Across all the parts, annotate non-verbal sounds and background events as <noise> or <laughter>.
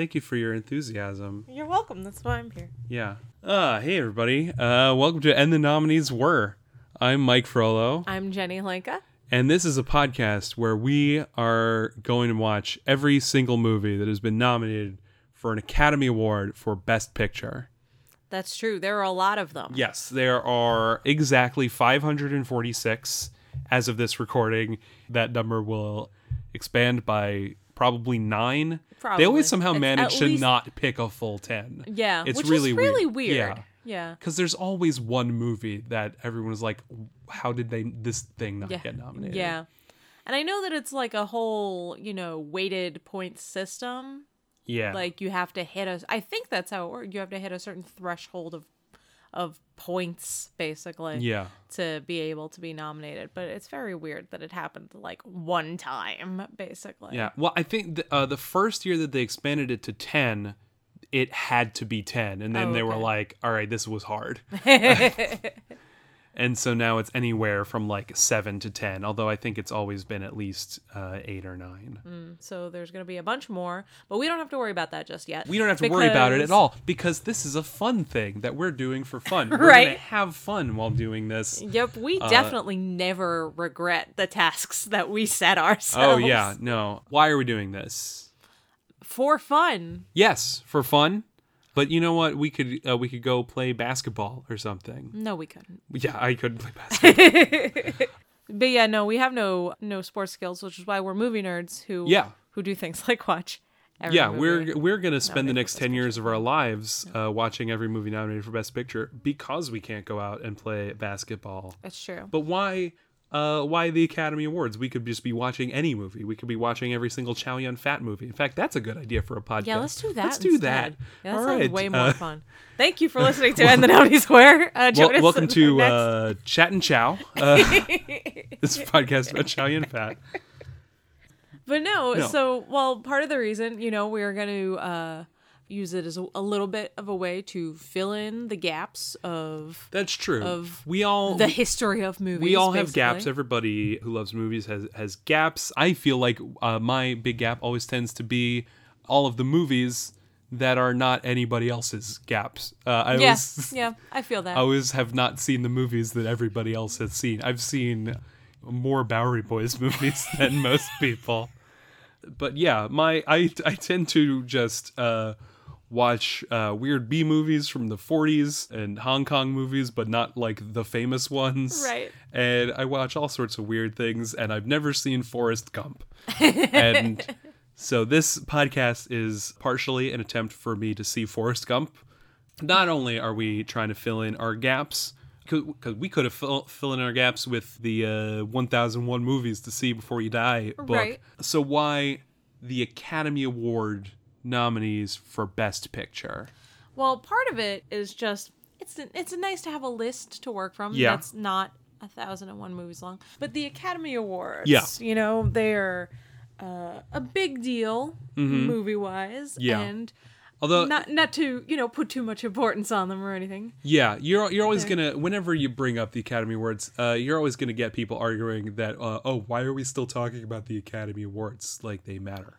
Thank you for your enthusiasm. You're welcome. That's why I'm here. Yeah. Uh, hey everybody. Uh, welcome to And the Nominees Were. I'm Mike Frollo, I'm Jenny Lenka. and this is a podcast where we are going to watch every single movie that has been nominated for an Academy Award for Best Picture. That's true. There are a lot of them. Yes, there are exactly 546 as of this recording. That number will expand by probably nine. They always somehow It's manage to least- not pick a full 10. Yeah. It's which really is really weird. weird. Yeah. Yeah. Because there's always one movie that everyone is like, how did they this thing not Yeah. get nominated? Yeah. And I know that it's like a whole, you know, weighted point system. Yeah. Like you have to hit a I think that's how it works. You have to hit a certain threshold of of points basically yeah. to be able to be nominated. But it's very weird that it happened like one time basically. Yeah. Well, I think the, uh, the first year that they expanded it to 10, it had to be 10. And then Oh, they were like, all right, this was hard. <laughs> <laughs> <laughs> and so now it's anywhere from like 7 to 10, although I think it's always been at least uh, 8 or 9. So there's going to be a bunch more, but we don't have to worry about that just yet. We don't have to worry about it at all because this is a fun thing that we're doing for fun. <laughs> We're Right. going to have fun while doing this. Yep, we Uh, definitely never regret the tasks that we set ourselves. Oh, yeah. No. Why are we doing this? For fun. Yes, for fun. But you know what? We could uh, we could go play basketball or something. No, we couldn't. Yeah, I couldn't play basketball. <laughs> But yeah, no, we have no no sports skills, which is why we're movie nerds who Yeah. who do things <laughs> like watch. Every yeah, movie. we're we're gonna spend the next ten years of our lives uh, watching every movie nominated for Best Picture because we can't go out and play basketball. That's true. But why? Uh, why the Academy Awards? We could just be watching any movie. We could be watching every single Chow Yun Fat movie. In fact, that's a good idea for a podcast. yeah, let's do that. Let's do that. instead. Yeah, that All sounds right. way more uh, fun. Thank you for <laughs> listening to And the Nominees Were. Uh, Well, welcome to uh, Chat and Chow. <laughs> Uh, this podcast about Chow Yun Fat. But no, No. so well, part of the reason, you know, we're going to uh, use it as a, a little bit of a way to fill in the gaps of That's true. Of we all the history of movies. we all have gaps. Everybody who loves movies has has gaps. I feel like uh, my big gap always tends to be all of the movies that are not anybody else's gaps. Uh, I Yeah, always, <laughs> yeah, I feel that. I always have not seen the movies that everybody else has seen. I've seen more Bowery Boys <laughs> movies than most people. But yeah, my I I tend to just uh, watch uh, weird B movies from the 40s and Hong Kong movies, but not like the famous ones. Right. And I watch all sorts of weird things, and I've never seen Forrest Gump. <laughs> and so this podcast is partially an attempt for me to see Forrest Gump. Not only are we trying to fill in our gaps, because we could have fill, fill in our gaps with the uh, 1001 movies to see before you die book. Right. So why the Academy Award nominees for Best Picture? Well, part of it is just it's it's nice to have a list to work from. Yeah. That's not a thousand and one movies long. But the Academy Awards, Yeah. you know, they're uh, a big deal movie wise. Mm-hmm. Yeah. And Although not not to you know put too much importance on them or anything. Yeah, you're you're always gonna whenever you bring up the Academy Awards, uh, you're always gonna get people arguing that uh, oh why are we still talking about the Academy Awards like they matter?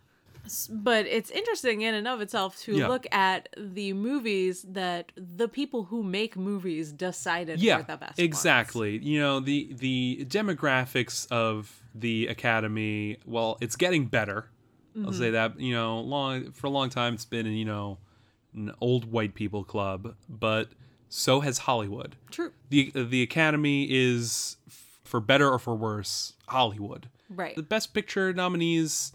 But it's interesting in and of itself to Yeah. look at the movies that the people who make movies decided Yeah, were the best. ones. exactly. You know the the demographics of the Academy. Well, it's getting better. I'll Mm-hmm. say that. You know, long for a long time it's been you know an old white people club, but so has Hollywood. True. the The Academy is for better or for worse Hollywood. Right. the best picture nominees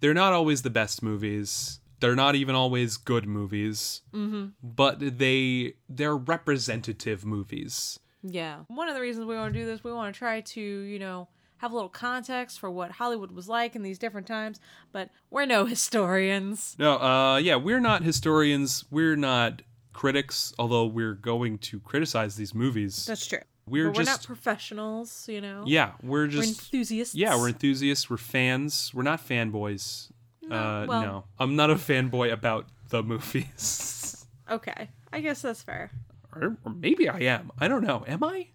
they're not always the best movies they're not even always good movies mm-hmm. but they they're representative movies Yeah. One of the reasons we want to do this, we want to try to, you know, have a little context for what Hollywood was like in these different times, but we're no <laughs> historians. no uh yeah we're not historians we're not critics although we're going to criticize these movies That's true. We're we're not just professionals, you know. yeah we're We're just enthusiasts. yeah we're enthusiasts we're fans we're not fanboys uh well- no i'm not a fanboy about the movies <laughs> Okay. I guess that's fair. or, or maybe i am i don't know am i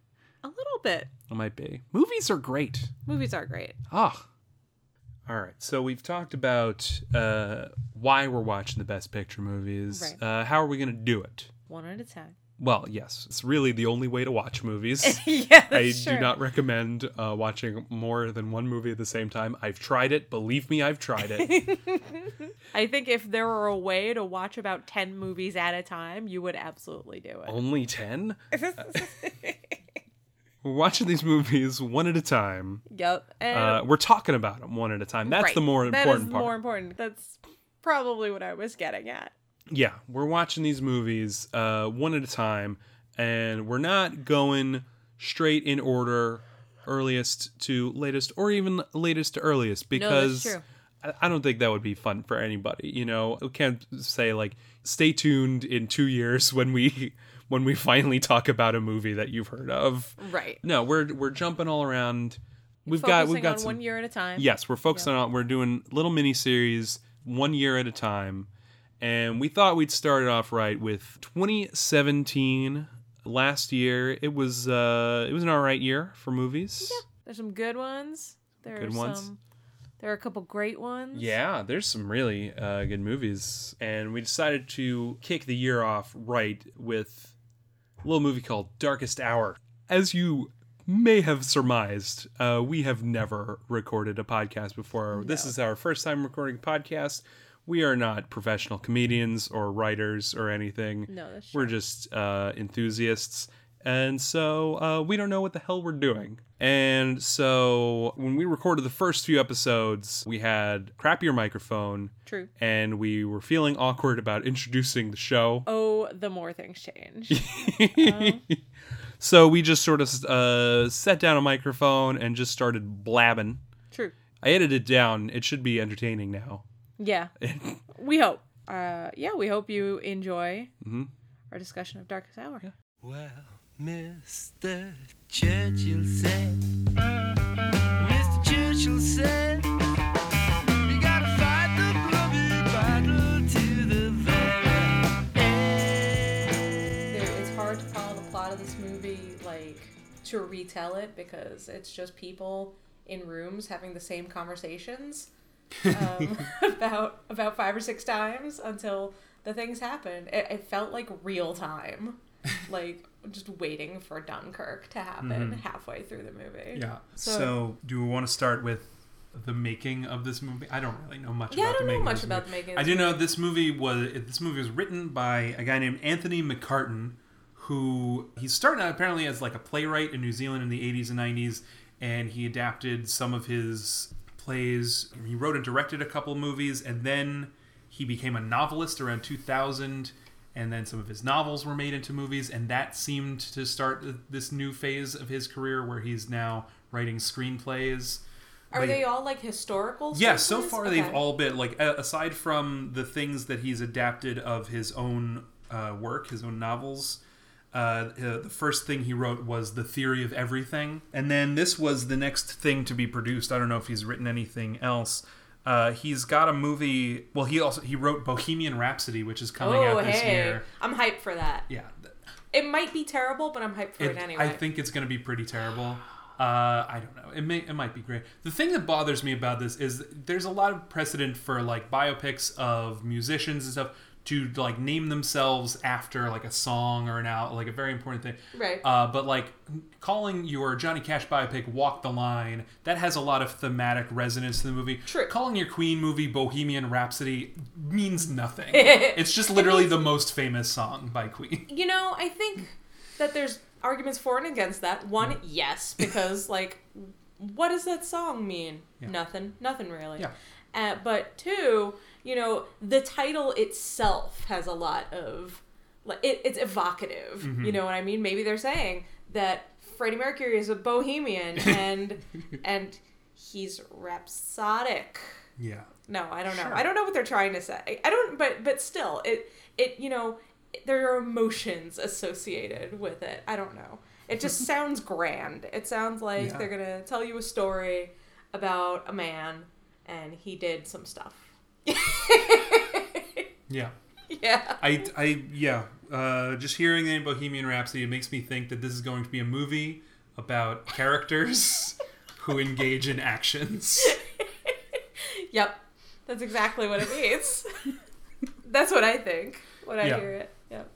A little bit. I might be. Movies are great. Movies are great. Ah. All right. So we've talked about uh, why we're watching the Best Picture movies. Right. Uh, how are we going to do it? One at a time. Well, yes, it's really the only way to watch movies. <laughs> yeah, I that's do not recommend uh, watching more than one movie at the same time. I've tried it. Believe me, I've tried it. <laughs> I think if there were a way to watch about 10 movies at a time, you would absolutely do it. Only 10? <laughs> We're watching these movies one at a time. yep. Uh, we're talking about them one at a time. That's right, the more that important is part. more important. That's probably what I was getting at. Yeah, we're watching these movies uh, one at a time, and we're not going straight in order, earliest to latest, or even latest to earliest, because true. I, I don't think that would be fun for anybody. You know, we can't say like, stay tuned in two years when we <laughs> when we finally talk about a movie that you've heard of. Right. No, we're we're jumping all around. We've got we've got on some one year at a time. Yes, we're focusing on we're doing little mini series one year at a time. And we thought we'd start it off right with 2017. Last year, it was uh it was an alright year for movies. There's some good ones. There Good are ones. some there are a couple great ones. Yeah, there's some really uh, good movies, and we decided to kick the year off right with a little movie called Darkest Hour. As you may have surmised, uh, we have never recorded a podcast before. This is our first time recording a podcast. We are not professional comedians or writers or anything. No, that's true. We're just uh, enthusiasts. And so uh, we don't know what the hell we're doing. And so when we recorded the first few episodes, we had crappier microphone True. and we were feeling awkward about introducing the show. Oh, the more things change. <laughs> so we just sort of uh, set down a microphone and just started blabbing. True. I edited it down. It should be entertaining now. <laughs> Yeah. we hope. Uh, yeah, we hope you enjoy Mhm. our discussion of Darkest Hour. Well, Mr. Churchill said, Mr. Churchill said, you gotta fight the bloody battle to the very end. There, it's hard to follow the plot of this movie, like to retell it because it's just people in rooms having the same conversations um, <laughs> <laughs> about about five or six times until the things happen. It, it felt like real time, like just waiting for Dunkirk to happen halfway through the movie. Yeah. So- So, do we want to start with the making of this movie? I don't really know much Yeah, I about don't the know much about movie. the making of I do know this movie was this movie was written by a guy named Anthony McCarten, who he started out apparently as like a playwright in New Zealand in the 80s and 90s, and he adapted some of his plays. He wrote and directed a couple movies, and then he became a novelist around 2000 and then some of his novels were made into movies and that seemed to start this new phase of his career where he's now writing screenplays Are But- they all like historical? yeah so far Okay. they've all been like aside from the things that he's adapted of his own uh, work his own novels uh, the first thing he wrote was the theory of everything and then this was the next thing to be produced i don't know if he's written anything else uh, he's got a movie well he also he wrote bohemian rhapsody which is coming Oh, out this hey, year I'm hyped for that. yeah It might be terrible, but I'm hyped for it, it- anyway. I think it's going to be pretty terrible. Uh, I don't know. It may it might be great. The thing that bothers me about this is there's a lot of precedent for like biopics of musicians and stuff to like name themselves after like a song or an out like a very important thing. Right. Uh, but like calling your Johnny Cash biopic "Walk the Line" that has a lot of thematic resonance to the movie. True. Calling your Queen movie "Bohemian Rhapsody" means nothing. <laughs> it's just literally the most famous song by Queen. You know, I think that there's arguments for and against that. One, yes, because <laughs> like, what does that song mean? Nothing. Nothing really. Yeah. Uh, but two, you know, the title itself has a lot of like it, it's evocative. Mm-hmm. You know what I mean? Maybe they're saying that Freddie Mercury is a bohemian <laughs> and and he's rhapsodic. Yeah. No, I don't know. Sure. I don't know what they're trying to say. I don't, but but still, it it you know there are emotions associated with it. I don't know. It just <laughs> sounds grand. It sounds like Yeah. they're gonna tell you a story about a man and he did some stuff. Yeah. <laughs> yeah. I, I yeah. Uh, just hearing the name Bohemian Rhapsody it makes me think that this is going to be a movie about characters <laughs> who engage in actions. <laughs> Yep. That's exactly what it means. That's what I think when I Yeah. hear it. Yep.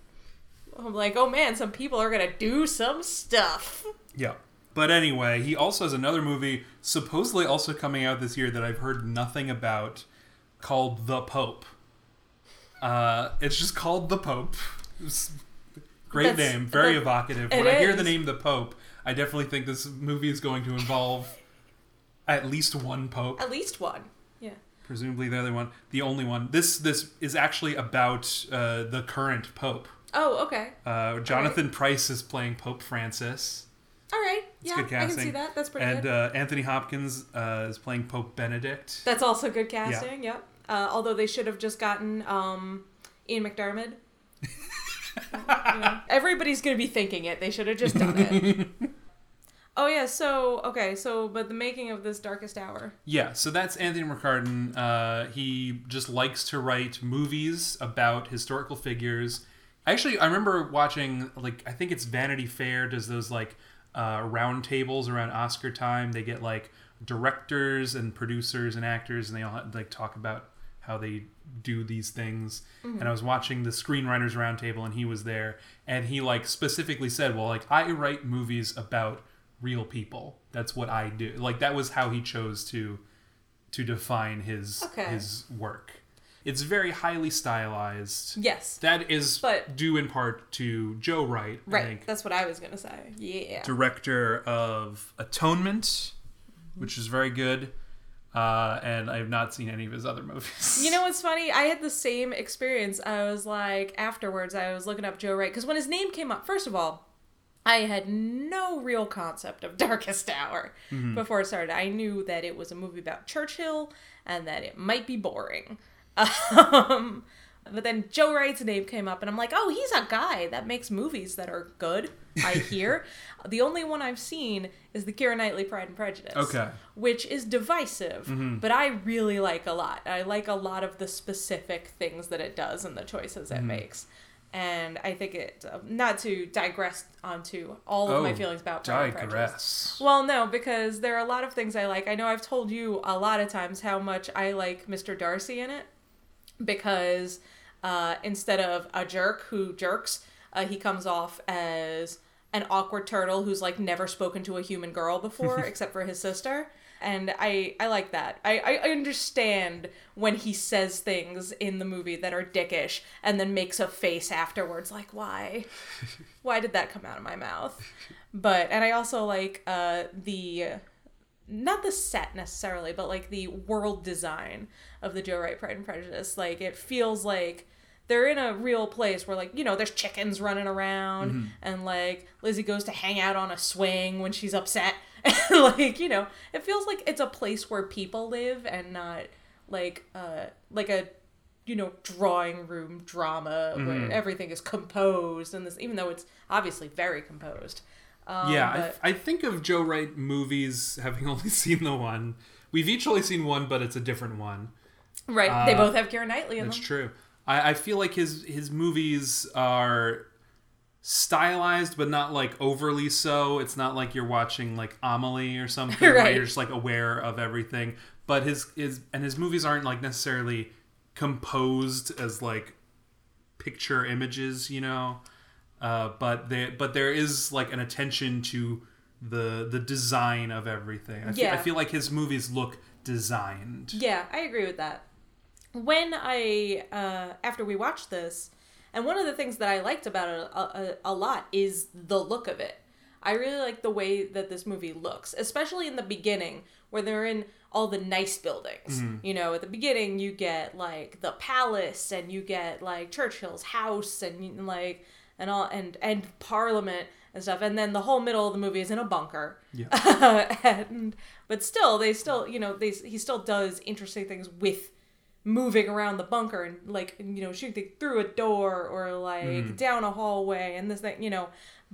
I'm like, oh man, some people are gonna do some stuff. Yeah. But anyway, he also has another movie supposedly also coming out this year that I've heard nothing about called The Pope. Uh, it's just called The Pope. Great That's- name, very that- evocative. When I hear the name The Pope, I definitely think this movie is going to involve at least one pope. At least one. Yeah. Presumably the other one, the only one. This this is actually about uh, the current pope. Oh, okay. Uh, Jonathan Pryce is playing Pope Francis. All right. It's yeah, good I can casting. see that. That's pretty and good. uh, Anthony Hopkins uh, is playing Pope Benedict. That's also good casting. Yeah. Yep. Uh, although they should have just gotten um, Ian McDiarmid. <laughs> You know, everybody's gonna be thinking it. They should have just done it. <laughs> oh yeah. So okay. So but the making of this Darkest Hour. Yeah, so that's Anthony McCarten. Uh, he just likes to write movies about historical figures. Actually, I remember watching like I think it's Vanity Fair does those like uh, round tables around Oscar time. They get like directors and producers and actors, and they all like talk about how they do these things. And I was watching the screenwriters roundtable, and he was there, and he like specifically said, "Well, like I write movies about real people. That's what I do." Like that was how he chose to to define his Okay. his work. It's very highly stylized. Yes. That is But- due in part to Joe Wright, Right. think, That's what I was gonna say. Yeah. director of Atonement, which is very good. Uh, and I have not seen any of his other movies. You know <laughs> what's funny? I had the same experience. I was like, afterwards, I was looking up Joe Wright because when his name came up, first of all, I had no real concept of <laughs> Darkest Hour before it started. I knew that it was a movie about Churchill and that it might be boring. Um, but then Joe Wright's name came up, and I'm like, oh, he's a guy that makes movies that are good. I <laughs> hear. the only one I've seen is the Keira Knightley Pride and Prejudice Okay. which is divisive, but I really like a lot. I like a lot of the specific things that it does and the choices it makes. And I think it, uh, not to digress onto all of my Oh, feelings about Pride and Prejudice. Well, no, because there are a lot of things I like. I know I've told you a lot of times how much I like Mr. Darcy in it because uh, instead of a jerk who jerks, uh, he comes off as an awkward turtle who's like never spoken to a human girl before <laughs> except for his sister. And I, I like that. I, I understand when he says things in the movie that are dickish and then makes a face afterwards like, why? <laughs> Why did that come out of my mouth? But, and I also like uh, the not the set necessarily, but like the world design of the Joe Wright Pride and Prejudice. Like it feels like they're in a real place where like, you know, there's chickens running around and like Lizzie goes to hang out on a swing when she's upset. And <laughs> like, you know, it feels like it's a place where people live and not like uh like a you know, drawing room drama where everything is composed and this even though it's obviously very composed. Um, yeah, but- I, I think of Joe Wright movies <laughs> having only seen the one. We've each only seen one, but it's a different one. right. they uh, both have Keira Knightley in That's them. true. I, I feel like his his movies are stylized, but not like overly so. It's not like you're watching like Amelie or something <laughs> where Right. you're just like aware of everything. But his his and his movies aren't like necessarily composed as like picture images, you know. Uh, but they but there is like an attention to the the design of everything. I, feel, I feel like his movies look designed. Yeah, I agree with that. When I uh, after we watched this, and one of the things that I liked about it a, a, a lot is the look of it. I really like the way that this movie looks, especially in the beginning where they're in all the nice buildings. You know, at the beginning you get like the palace and you get like Churchill's house and like and all and and Parliament and stuff, and then the whole middle of the movie is in a bunker. Yeah. <laughs> and but still, they still you know they he still does interesting things with moving around the bunker and like you know shooting through a door or like hmm. down a hallway and this thing you know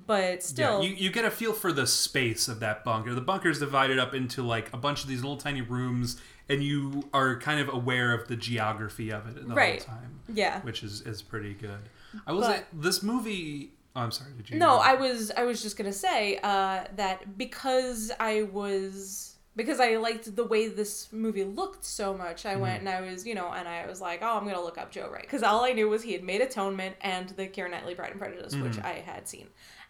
but still Yeah, you, you get a feel for the space of that bunker. The bunker's divided up into like a bunch of these little tiny rooms, and you are kind of aware of the geography of it the Right. whole time. Yeah. which is is pretty good. I will But- say this movie. Oh, I'm sorry. Did you? No, I was I was just gonna say uh, that because I was because I liked the way this movie looked so much, Mm-hmm. I went and I was, you know, and I was like, oh, I'm gonna look up Joe Wright because all I knew was he had made Atonement and the Keira Knightley Pride and Prejudice, which Mm-hmm. I had seen,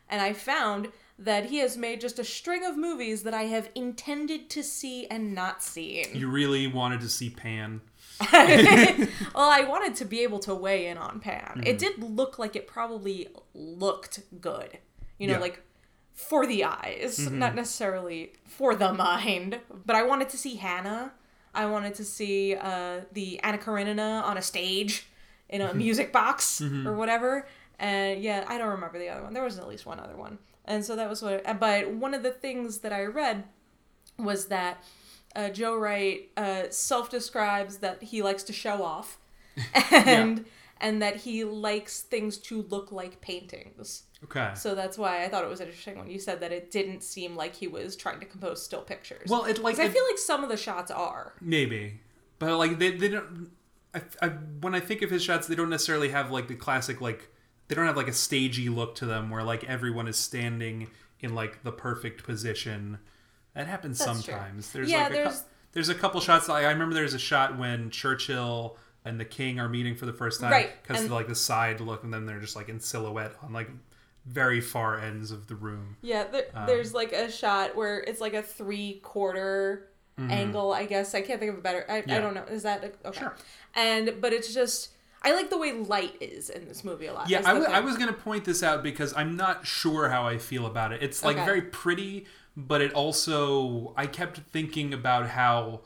and I found that he has made just a string of movies that I have intended to see and not seen. You really wanted to see Pan. <laughs> well, I wanted to be able to weigh in on Pan. Mm-hmm. It did look like it probably looked good. You know, Yeah. Mm-hmm. like for the eyes, not necessarily for the mind. But I wanted to see Hannah. I wanted to see uh, the Anna Karenina on a stage in Mm-hmm. a music box or whatever. And yeah, I don't remember the other one. There was at least one other one. And so that was what. But one of the things that I read was that uh, Joe Wright uh, self describes that he likes to show off, <laughs> and and that he likes things to look like paintings. Okay. So that's why I thought it was interesting when you said that it didn't seem like he was trying to compose still pictures. Well, it like 'Cause I feel like some of the shots are. Maybe, but like they, they don't. I, I, when I think of his shots, they don't necessarily have like the classic like they don't have like a stagey look to them where like everyone is standing in like the perfect position. That happens That's true. sometimes. There's Yeah, like a there's- cou- there's a couple shots. Like, I remember there's a shot when Churchill and the king are meeting for the first time Right, because like the side look, and then they're just like in silhouette on like very far ends of the room. Yeah, there, Um, there's like a shot where it's like a three quarter angle. I guess I can't think of a better. I, Mm-hmm. Yeah. I don't know. Is that a, okay? Sure. And but it's just I like the way light is in this movie a lot. Yeah, I thing. I was going to point this out because I'm not sure how I feel about it. It's like Okay. very pretty, but it also I kept thinking about how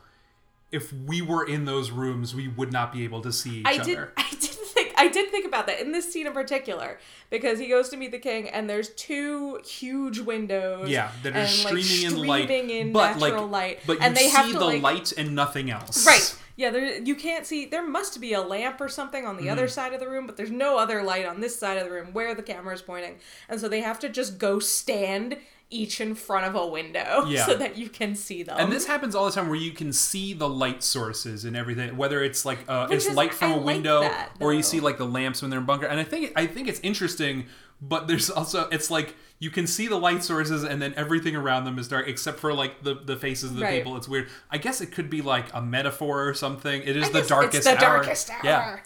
if we were in those rooms, we would not be able to see each I other. <laughs> I did think. I did think about that in this scene in particular because he goes to meet the king and there's two huge windows. Yeah, that are and, like, streaming in light, in but natural like, light. but you and they see have to the like, light and nothing else. Right. Yeah, there you can't see there must be a lamp or something on the Mm-hmm. other side of the room, but there's no other light on this side of the room where the camera is pointing. And so they have to just go stand each in front of a window <laughs> Yeah. so that you can see them. And this happens all the time where you can see the light sources and everything, whether it's like uh, Which it's is- light from I a like window that, or you see like the lamps when they're in bunker. And I think I think it's interesting, but there's also it's like you can see the light sources and then everything around them is dark except for like the the faces of the Right. people. It's weird. I guess it could be like a metaphor or something. It is the darkest it's the hour. darkest hour. Yeah,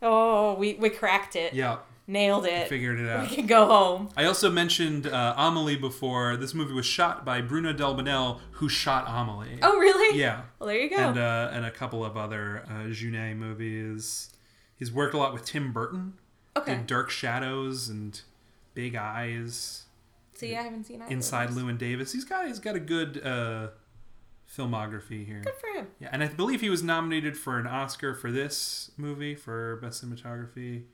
Oh, we we cracked it. yeah, Nailed it. figured it out. We can go home. I also mentioned uh, Amelie before. This movie was shot by Bruno Delbonnel, who shot Amelie. Oh, really? Yeah. Well, there you go. and uh, and a couple of other uh, Jeunet movies. He's worked a lot with Tim Burton. okay. Did Dark Shadows and Big Eyes. See, I haven't seen either Inside. Llewyn Davis. He's got he's got a good uh, filmography here. Good for him. Yeah, and I believe he was nominated for an Oscar for this movie for best cinematography.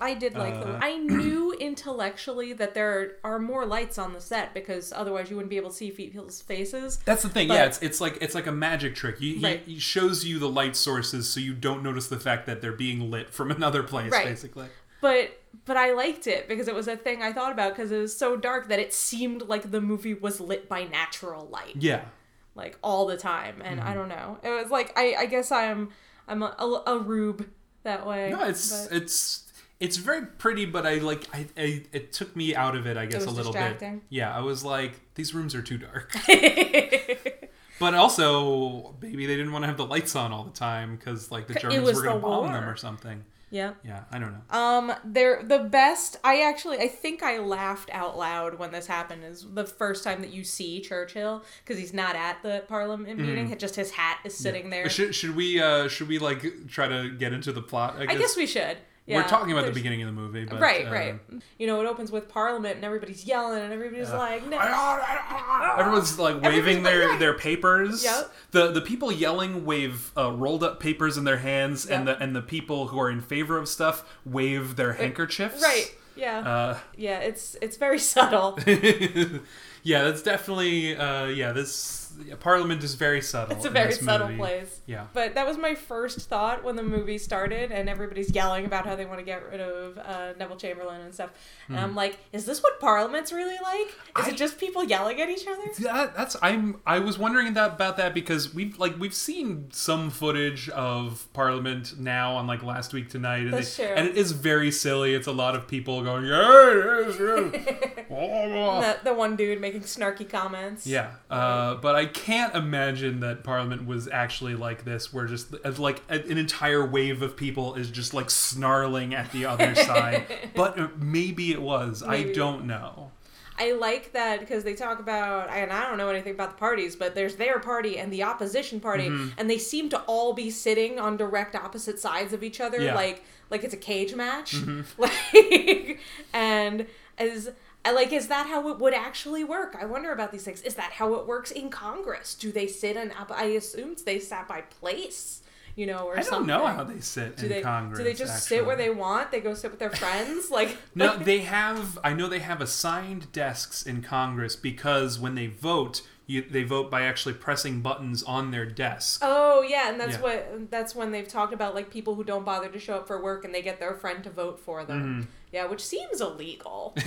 I did like Uh, the. I knew intellectually that there are more lights on the set because otherwise you wouldn't be able to see people's faces. That's the thing. But- yeah, it's it's like it's like a magic trick. He, he- he shows you the light sources so you don't notice the fact that they're being lit from <laughs> another place Right. basically. But but I liked it because it was a thing I thought about because it was so dark that it seemed like the movie was lit by natural light. Yeah. like all the time and Mm-hmm. i don't know it was like i i guess i'm i'm a, a, a rube that way No, it's but it's it's very pretty, but I like I, I it took me out of it. I guess was a little distracting? bit. Yeah, I was like, these rooms are too dark. <laughs> but also, maybe they didn't want to have the lights on all the time because like the Germans were going to bomb them or something. yeah Yeah, I don't know. um they're the best i actually i think i laughed out loud when this happened is the first time that you see churchill because he's not at the parliament meeting just his hat is sitting there should should we uh should we like try to get into the plot? I guess, i guess we should yeah, we're talking about the beginning of the movie, but right uh, right you know it opens with parliament and everybody's yelling and everybody's like no. Everyone's like waving Everyone's like, their, "Right." their papers. Yep. The the people yelling wave uh, rolled up papers in their hands, and the and the people who are in favor of stuff wave their handkerchiefs. right yeah Uh, yeah it's it's very <laughs> subtle <laughs> yeah, that's definitely uh, yeah. This yeah, Parliament is very subtle. It's a very subtle movie. place. Yeah. But that was my first thought when the movie started, and everybody's yelling about how they want to get rid of uh, Neville Chamberlain and stuff. And I'm like, is this what Parliament's really like? Is Hmm. I- it just people yelling at each other? That, that's I'm I was wondering that about that because we've like we've seen some footage of Parliament now on like last week tonight and, That's they- true. and it is very silly. It's a lot of people going yeah yes, yes. the, the one dude making snarky comments. Yeah, uh, but I can't imagine that Parliament was actually like this, where just like an entire wave of people is just like snarling at the other <laughs> side. But uh, maybe it was. I don't know. I like that because they talk about, and I don't know anything about the parties, but there's their party and the opposition party, Mm-hmm. and they seem to all be sitting on direct opposite sides of each other, Yeah. Mm-hmm. like like it's a cage match, <laughs> like, and as I like, is that how it would actually work? I wonder about these things. Is that how it works in Congress? Do they sit in? I assume they sat by place, you know, or I don't something. know how they sit do in they Congress. do they just sit where they want? They go sit with their friends, <laughs> like No, <laughs> they have. I know they have assigned desks in Congress because when they vote, you, they vote by actually pressing buttons on their desk. Oh yeah, and that's Yeah. what that's when they've talked about like people who don't bother to show up for work and they get their friend to vote for them. Mm-hmm. Yeah, which seems illegal. <laughs>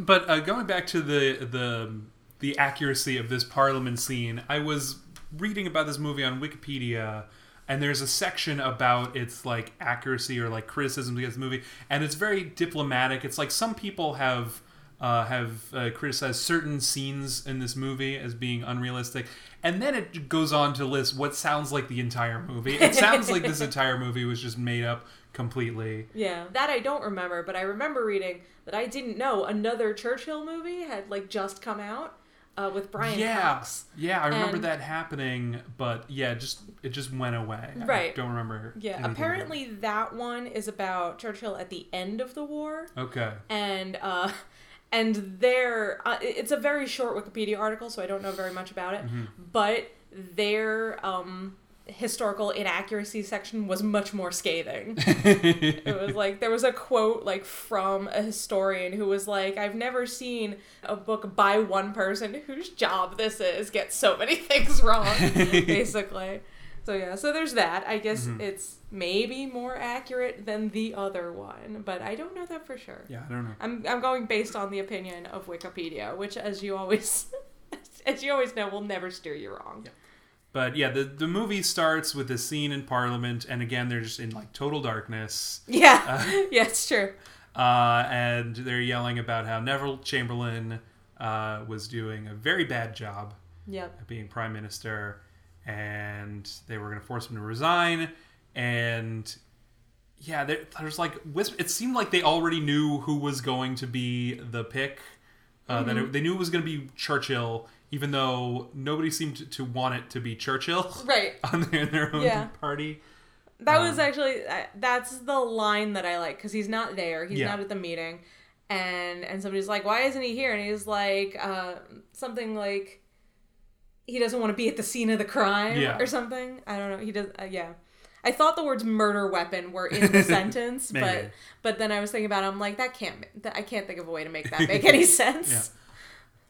but uh, going back to the the the accuracy of this Parliament scene, I was reading about this movie on Wikipedia, and there's a section about its like accuracy or like criticisms against the movie, and it's very diplomatic. It's like some people have. Uh, have uh, criticized certain scenes in this movie as being unrealistic, and then it goes on to list what sounds like the entire movie. It sounds like this <laughs> entire movie was just made up completely. yeah, that I don't remember, but I remember reading that I didn't know another Churchill movie had like just come out uh, with Brian yeah, Cox. yeah, I remember And- that happening, but yeah, just it just went away. I Right. don't remember. Yeah, apparently that one is about Churchill at the end of the war. Okay. and uh and their uh, it's a very short wikipedia article so i don't know very much about it. But their um historical inaccuracy section was much more scathing. <laughs> It was like there was a quote like from a historian who was like i've never seen a book by one person whose job this is get so many <laughs> things wrong <laughs> basically so yeah so there's that i guess it's maybe more accurate than the other one but i don't know that for sure Yeah, I don't know. I'm I'm going based on the opinion of Wikipedia, which, as you always, <laughs> as you always know, will never steer you wrong. But yeah, the the movie starts with a scene in Parliament, and again, they're just in like total darkness, Yeah, <laughs> yeah, it's true. uh, and they're yelling about how Neville Chamberlain uh, was doing a very bad job Yep. at being prime minister, and they were going to force him to resign. And yeah, there, there's like it seemed like they already knew who was going to be the pick. Uh, That it, they knew it was going to be Churchill, even though nobody seemed to, to want it to be Churchill <laughs> Right. on their, their own Yeah. party. That was actually uh, that's the line that I like because he's not there. He's Yeah. not at the meeting, and and somebody's like, "Why isn't he here?" And he's like, uh, something like, he doesn't want to be at the scene of the crime Yeah. or something. I don't know. He does. Uh, yeah. I thought the words "murder weapon" were in the <laughs> sentence, but but then I was thinking about. it, I'm like, that can't. That, I can't think of a way to make that <laughs> make any sense.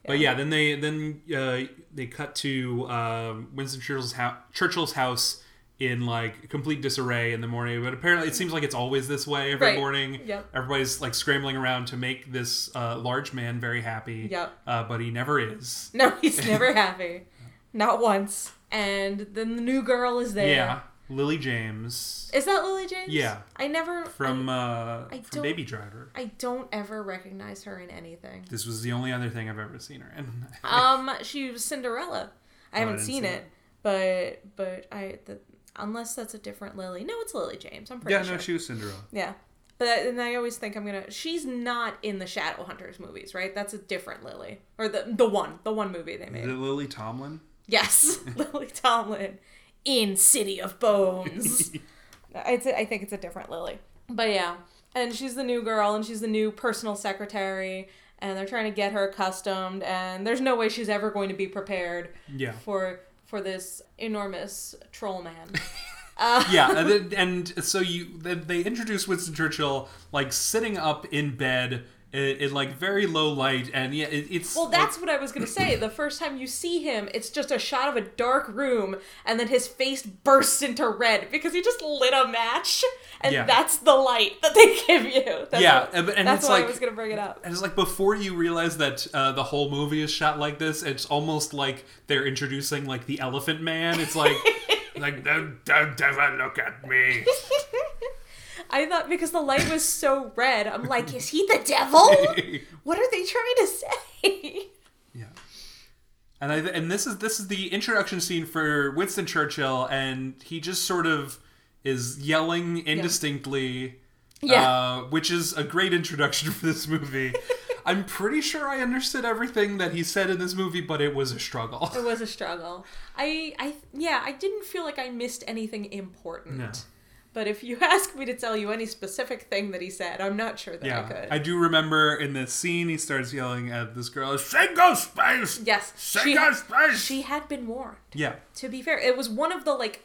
But yeah, then they then uh, they cut to um, Winston Churchill's house, Churchill's house in like complete disarray in the morning. But apparently, it seems like it's always this way every Right. morning. Yep. Everybody's like scrambling around to make this uh, large man very happy. Yep. Uh, but he never is. No, he's <laughs> never happy, not once. And then the new girl is there. Yeah, Lily James Is that Lily James? Yeah. I never from uh, I from Baby Driver. I don't ever recognize her in anything. This was the only other thing I've ever seen her in. <laughs> Um, she was Cinderella. I haven't didn't seen see it, but but I the, unless that's a different Lily. No, it's Lily James. I'm pretty yeah, sure. Yeah, no, she was Cinderella. yeah. But I- and I always think I'm gonna. She's not in the Shadowhunters movies, right? That's a different Lily, or the the one, the one movie they made. it Lily Tomlin? Yes, <laughs> Lily Tomlin in City of Bones. <laughs> it's a, I think it's a different Lily. But yeah, and she's the new girl, and she's the new personal secretary, and they're trying to get her accustomed, and there's no way she's ever going to be prepared Yeah. for for this enormous troll man. <laughs> Uh, yeah, and, and so you they, they introduce Winston Churchill like sitting up in bed in, in like very low light, and yeah, it, it's Well, that's what I was gonna say. The first time you see him, it's just a shot of a dark room, and then his face bursts into red because he just lit a match, and Yeah. that's the light that they <laughs> give you. That's Yeah, what- and- and that's why like- I was gonna bring it up. And it's like before you realize that uh, the whole movie is shot like this, it's almost like they're introducing like the Elephant Man. It's like <laughs> like don't, don't ever look at me. <laughs> I thought because the light was so red, I'm like, is he the devil? <laughs> What are they trying to say? Yeah. And I and this is this is the introduction scene for Winston Churchill, and he just sort of is yelling indistinctly. Yeah. Uh, which is a great introduction for this movie. <laughs> I'm pretty sure I understood everything that he said in this movie, but it was a struggle. It was a <laughs> struggle. I, I, yeah, I didn't feel like I missed anything important. No. But if you <laughs> ask me to tell you any specific thing that he said, I'm not sure that I Yeah, could. I do remember in this scene he starts yelling at this girl, "Single space." yes, Single space. she had been warned. Yeah. To be fair, it was one of the like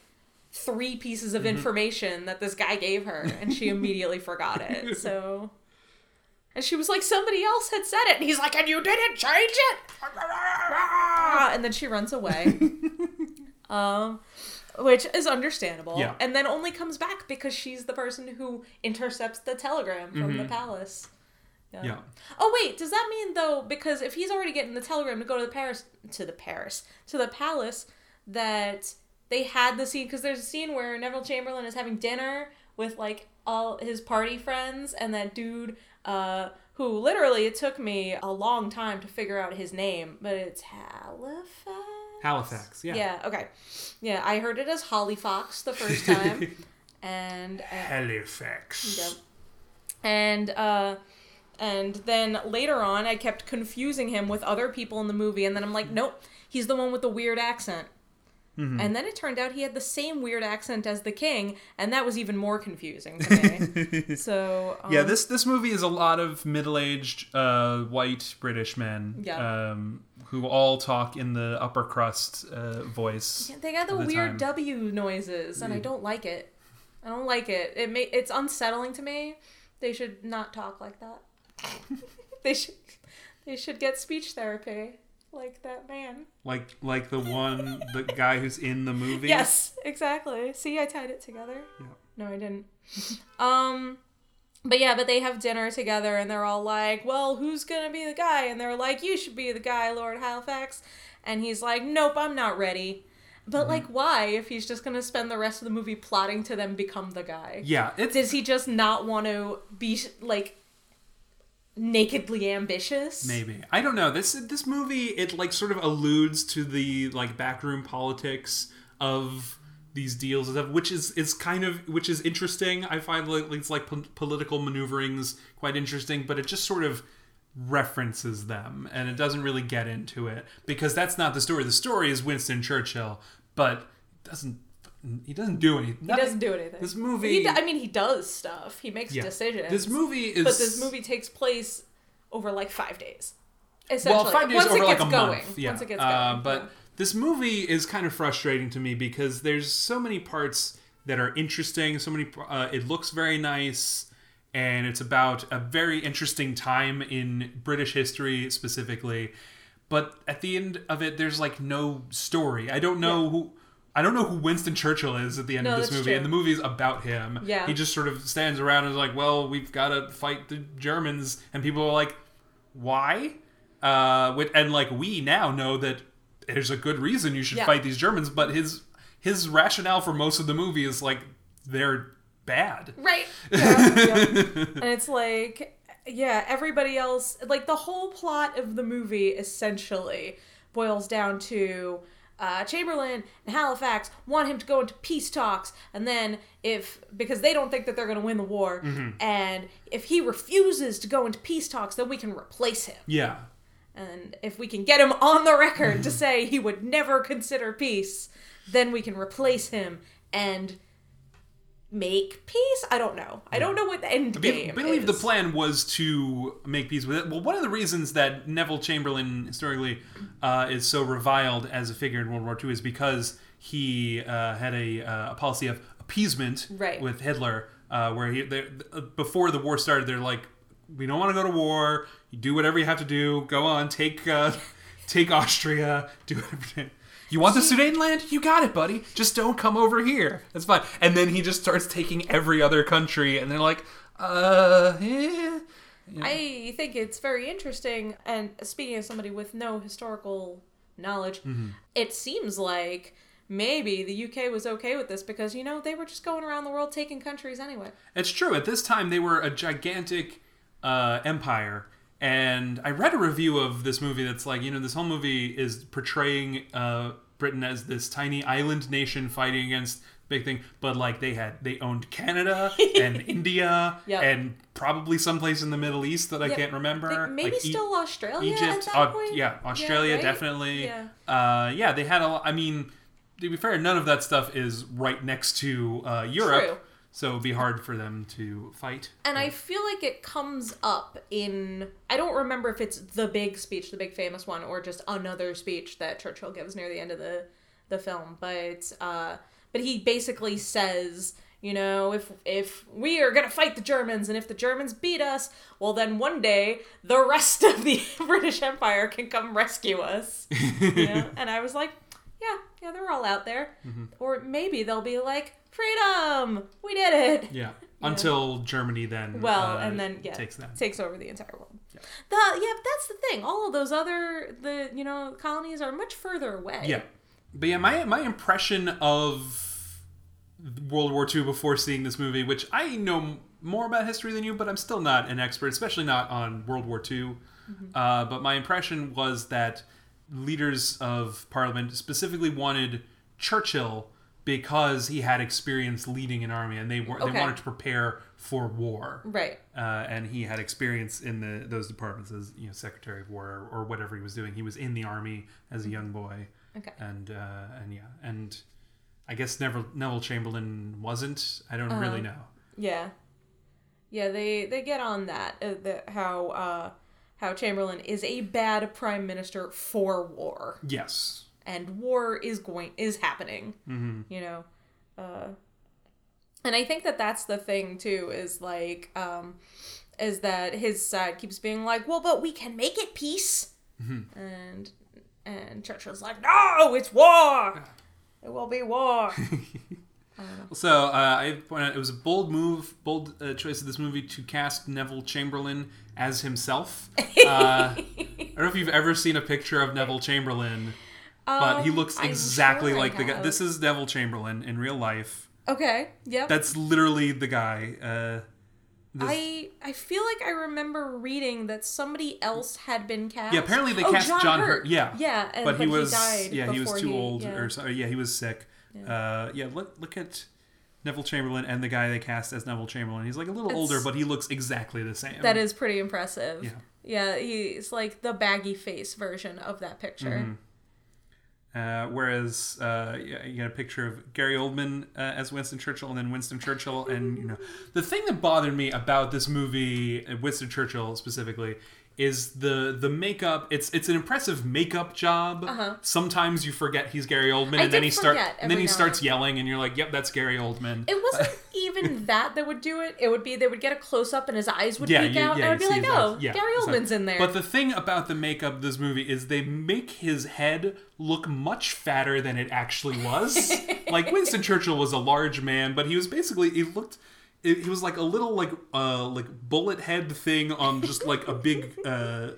three pieces Mm-hmm. of information that this guy gave her, and she <laughs> immediately forgot it. So, and she was like, somebody else had said it, and he's like, and you didn't change it. <laughs> Ah, and then she runs away. um, which is understandable. Yeah. And then only comes back because she's the person who intercepts the telegram from the palace. Mm-hmm. Yeah. Oh wait, does that mean though because if he's already getting the telegram to go to the Paris to the Paris to the palace that they had the scene because there's a scene where Neville Chamberlain is having dinner with like all his party friends and that dude uh who literally it took me a long time to figure out his name but it's Halifax Halifax. Yeah. yeah okay yeah I heard it as Holly Fox the first time <laughs> and uh, Halifax. Yep. And uh and then later on I kept confusing him with other people in the movie and then I'm like, nope, he's the one with the weird accent. Mm-hmm. And then it turned out he had the same weird accent as the king, and that was even more confusing to me. <laughs> so um, Yeah, this this movie is a lot of middle-aged uh, white British men Yeah. um, who all talk in the upper crust uh, voice. they got the, the weird time. W noises, and I don't like it. I don't like it. It may it's unsettling to me. They should not talk like that. <laughs> they should they should get speech therapy like that man. Like like the one the guy who's in the <laughs> movie. Yes, exactly. See, I tied it together. Yeah. No, I didn't. <laughs> um, but yeah, but they have dinner together, and they're all like, "Well, who's gonna be the guy?" And they're like, "You should be the guy, Lord Halifax." And he's like, "Nope, I'm not ready." But Mm-hmm. like, why? If he's just gonna spend the rest of the movie plotting to them become the guy, Yeah, it's does he just not want to be like nakedly ambitious? Maybe I don't know. This this movie it like sort of alludes to the like backroom politics of these deals and stuff, which is is kind of which is interesting. I find like it's like po- political maneuverings quite interesting, but it just sort of references them and it doesn't really get into it because that's not the story. The story is Winston Churchill, but doesn't he doesn't do anything. He doesn't do anything. This movie. He, I mean, he does stuff. He makes yeah. decisions. This movie is but this movie takes place over like five days. Essentially, well, five days once over it like gets a going. month. Yeah. Once it gets Uh, but yeah. this movie is kind of frustrating to me because there's so many parts that are interesting. So many. Uh, it looks very nice, and it's about a very interesting time in British history specifically. But at the end of it, there's like no story. I don't know Yeah. who. I don't know who Winston Churchill is at the end No, of this movie, true. and the movie's about him. Yeah. He just sort of stands around and is like, "Well, we've got to fight the Germans," and people are like, "Why?" Uh, with, and like we now know that there's a good reason you should Yeah. fight these Germans, but his his rationale for most of the movie is like they're bad. right. <laughs> Yeah. And it's like, yeah, everybody else, like the whole plot of the movie essentially boils down to. Uh, Chamberlain and Halifax want him to go into peace talks, and then if because they don't think that they're going to win the war, Mm-hmm. and if he refuses to go into peace talks, then we can replace him. Yeah, And if we can get him on the record to <laughs> say he would never consider peace, then we can replace him and make peace. I don't know. I don't know what the end I game believe the plan was to make peace with it. Well, one of the reasons that Neville Chamberlain historically uh, is so reviled as a figure in World War II is because he uh, had a, uh, a policy of appeasement Right. with Hitler, uh, where he they- uh, before the war started, they're like, "We don't want to go to war. You do whatever you have to do. Go on, take uh, <laughs> take Austria. Do whatever." You want the Sudetenland? You got it, buddy. Just don't come over here. That's fine. And then he just starts taking every other country, and they're like, uh, eh. I think it's very interesting. And speaking of somebody with no historical knowledge, Mm-hmm. it seems like maybe the UK was okay with this because you know they were just going around the world taking countries anyway. It's true. At this time, they were a gigantic uh, empire. And I read a review of this movie that's like, you know, this whole movie is portraying uh, Britain as this tiny island nation fighting against big thing, but like they had they owned Canada <laughs> and India Yep. and probably someplace in the Middle East that I Yep. can't remember. They- maybe like E- still Australia at Egypt, that uh, point. yeah, Australia right? definitely. Yeah. Uh, yeah, they had a. I mean, to be fair, none of that stuff is right next to uh, Europe, True. So it'd be hard for them to fight. And I feel like it comes up in I don't remember if it's the big speech, the big famous one, or just another speech that Churchill gives near the end of the the film. But uh, but he basically says, you know, if if we are gonna fight the Germans, and if the Germans beat us, well then one day the rest of the <laughs> British Empire can come rescue us. <laughs> You know? and I was like, yeah, yeah, they're all out there. Or maybe they'll be like, freedom, we did it. <laughs> Yeah. Until Germany then. Well, uh, and then yeah, takes them. takes over the entire world. Yeah. The yeah, that's the thing. All of those other the you know colonies are much further away. Yeah. But yeah, my my impression of World War II before seeing this movie, which I know more about history than you, but I'm still not an expert, especially not on World War II. Uh, but my impression was that leaders of Parliament specifically wanted Churchill because he had experience leading an army, and they were Okay. they wanted to prepare for war. Right. uh, and he had experience in the those departments as you know Secretary of War or, or whatever he was doing. He was in the army as a young boy, Okay. and uh, and yeah, and I guess Neville Neville Chamberlain wasn't. I don't really know. Yeah. Yeah. They they get on that uh, the, how uh, how Chamberlain is a bad prime minister for war, Yes, and war is going is happening. hmm you know? Uh and i think that that's the thing too is like um is that his side keeps being like well but we can make it peace. And and churchill's like no it's war. <sighs> It will be war. <laughs> So uh, I point out it was a bold move, bold uh, choice of this movie to cast Neville Chamberlain as himself. Uh, I don't know if you've ever seen a picture of Neville Chamberlain, but he Um, looks exactly sure like the guy. This is Neville Chamberlain in real life. okay yep That's literally the guy. Uh, this- I I feel like I remember reading that somebody else had been cast. Yeah, apparently they Oh, cast John, Hurt. Hurt. Yeah, yeah, and, but he was died yeah he was too old yeah. or so, yeah he was sick. Uh, yeah, look look at Neville Chamberlain and the guy they cast as Neville Chamberlain. He's like a little It's- older, but he looks exactly the same. That is pretty impressive. Yeah. Yeah, he's like the baggy face version of that picture. Mm-hmm. Uh, whereas uh, you get a picture of Gary Oldman uh, as Winston Churchill, and then Winston Churchill, and you know the thing that bothered me about this movie, uh, Winston Churchill specifically, is the the makeup. It's it's an impressive makeup job. Sometimes you forget he's Gary Oldman, Uh-huh. I and then he start and then he starts yelling, and you're like, "Yep, that's Gary Oldman." It wasn't <laughs> even that that would do it. It would be they would get a close up and his eyes would yeah, peek you, out, yeah, and I'd be like, "Oh. Yeah, Gary Oldman's in there." But the thing about the makeup of this movie is they make his head look much fatter than it actually was. <laughs> like Winston Churchill was a large man, but he was basically he looked he he was like a little like uh like bullet head thing on just like a big <laughs> uh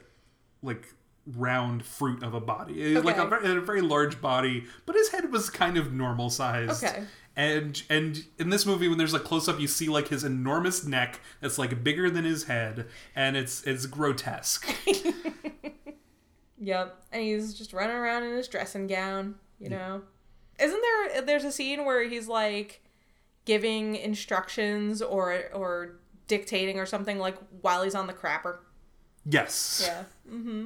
like round fruit of a body. It was Like a very, a very large body, but his head was kind of normal sized. Okay. And and in this movie, when there's a close up, you see like his enormous neck that's like bigger than his head, and it's it's grotesque. <laughs> Yep, and he's just running around in his dressing gown. You know, isn't there? There's a scene where he's like giving instructions or or dictating or something like while he's on the crapper. yes. Yeah. Mm-hmm.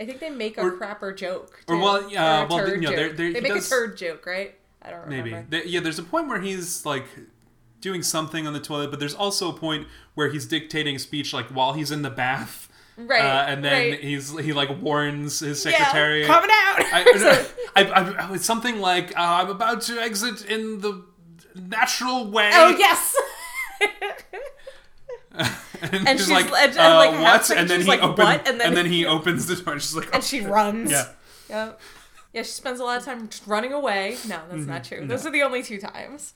I think they make a Or- crapper joke. or well, yeah, Or well, you know, joke. there- there- they make does- a turd joke, right? I don't remember. Maybe. Yeah, there's a point where he's like doing something on the toilet, but there's also a point where he's dictating a speech like while he's in the bath. Right, Uh, and then right. he's he like warns his Yeah, secretary. coming out. I, <laughs> I, I, I, it's something like uh, I'm about to exit in the natural way. oh yes. and, <laughs> And she's like, and- and, uh, like, what? And then he like, opens, "What?" And and then- then, he <laughs> opens the door, and she's like, and she <laughs> runs. yeah. Yep. Yeah, she spends a lot of time just running away. No, that's not Mm-hmm. true. Those are the only two times.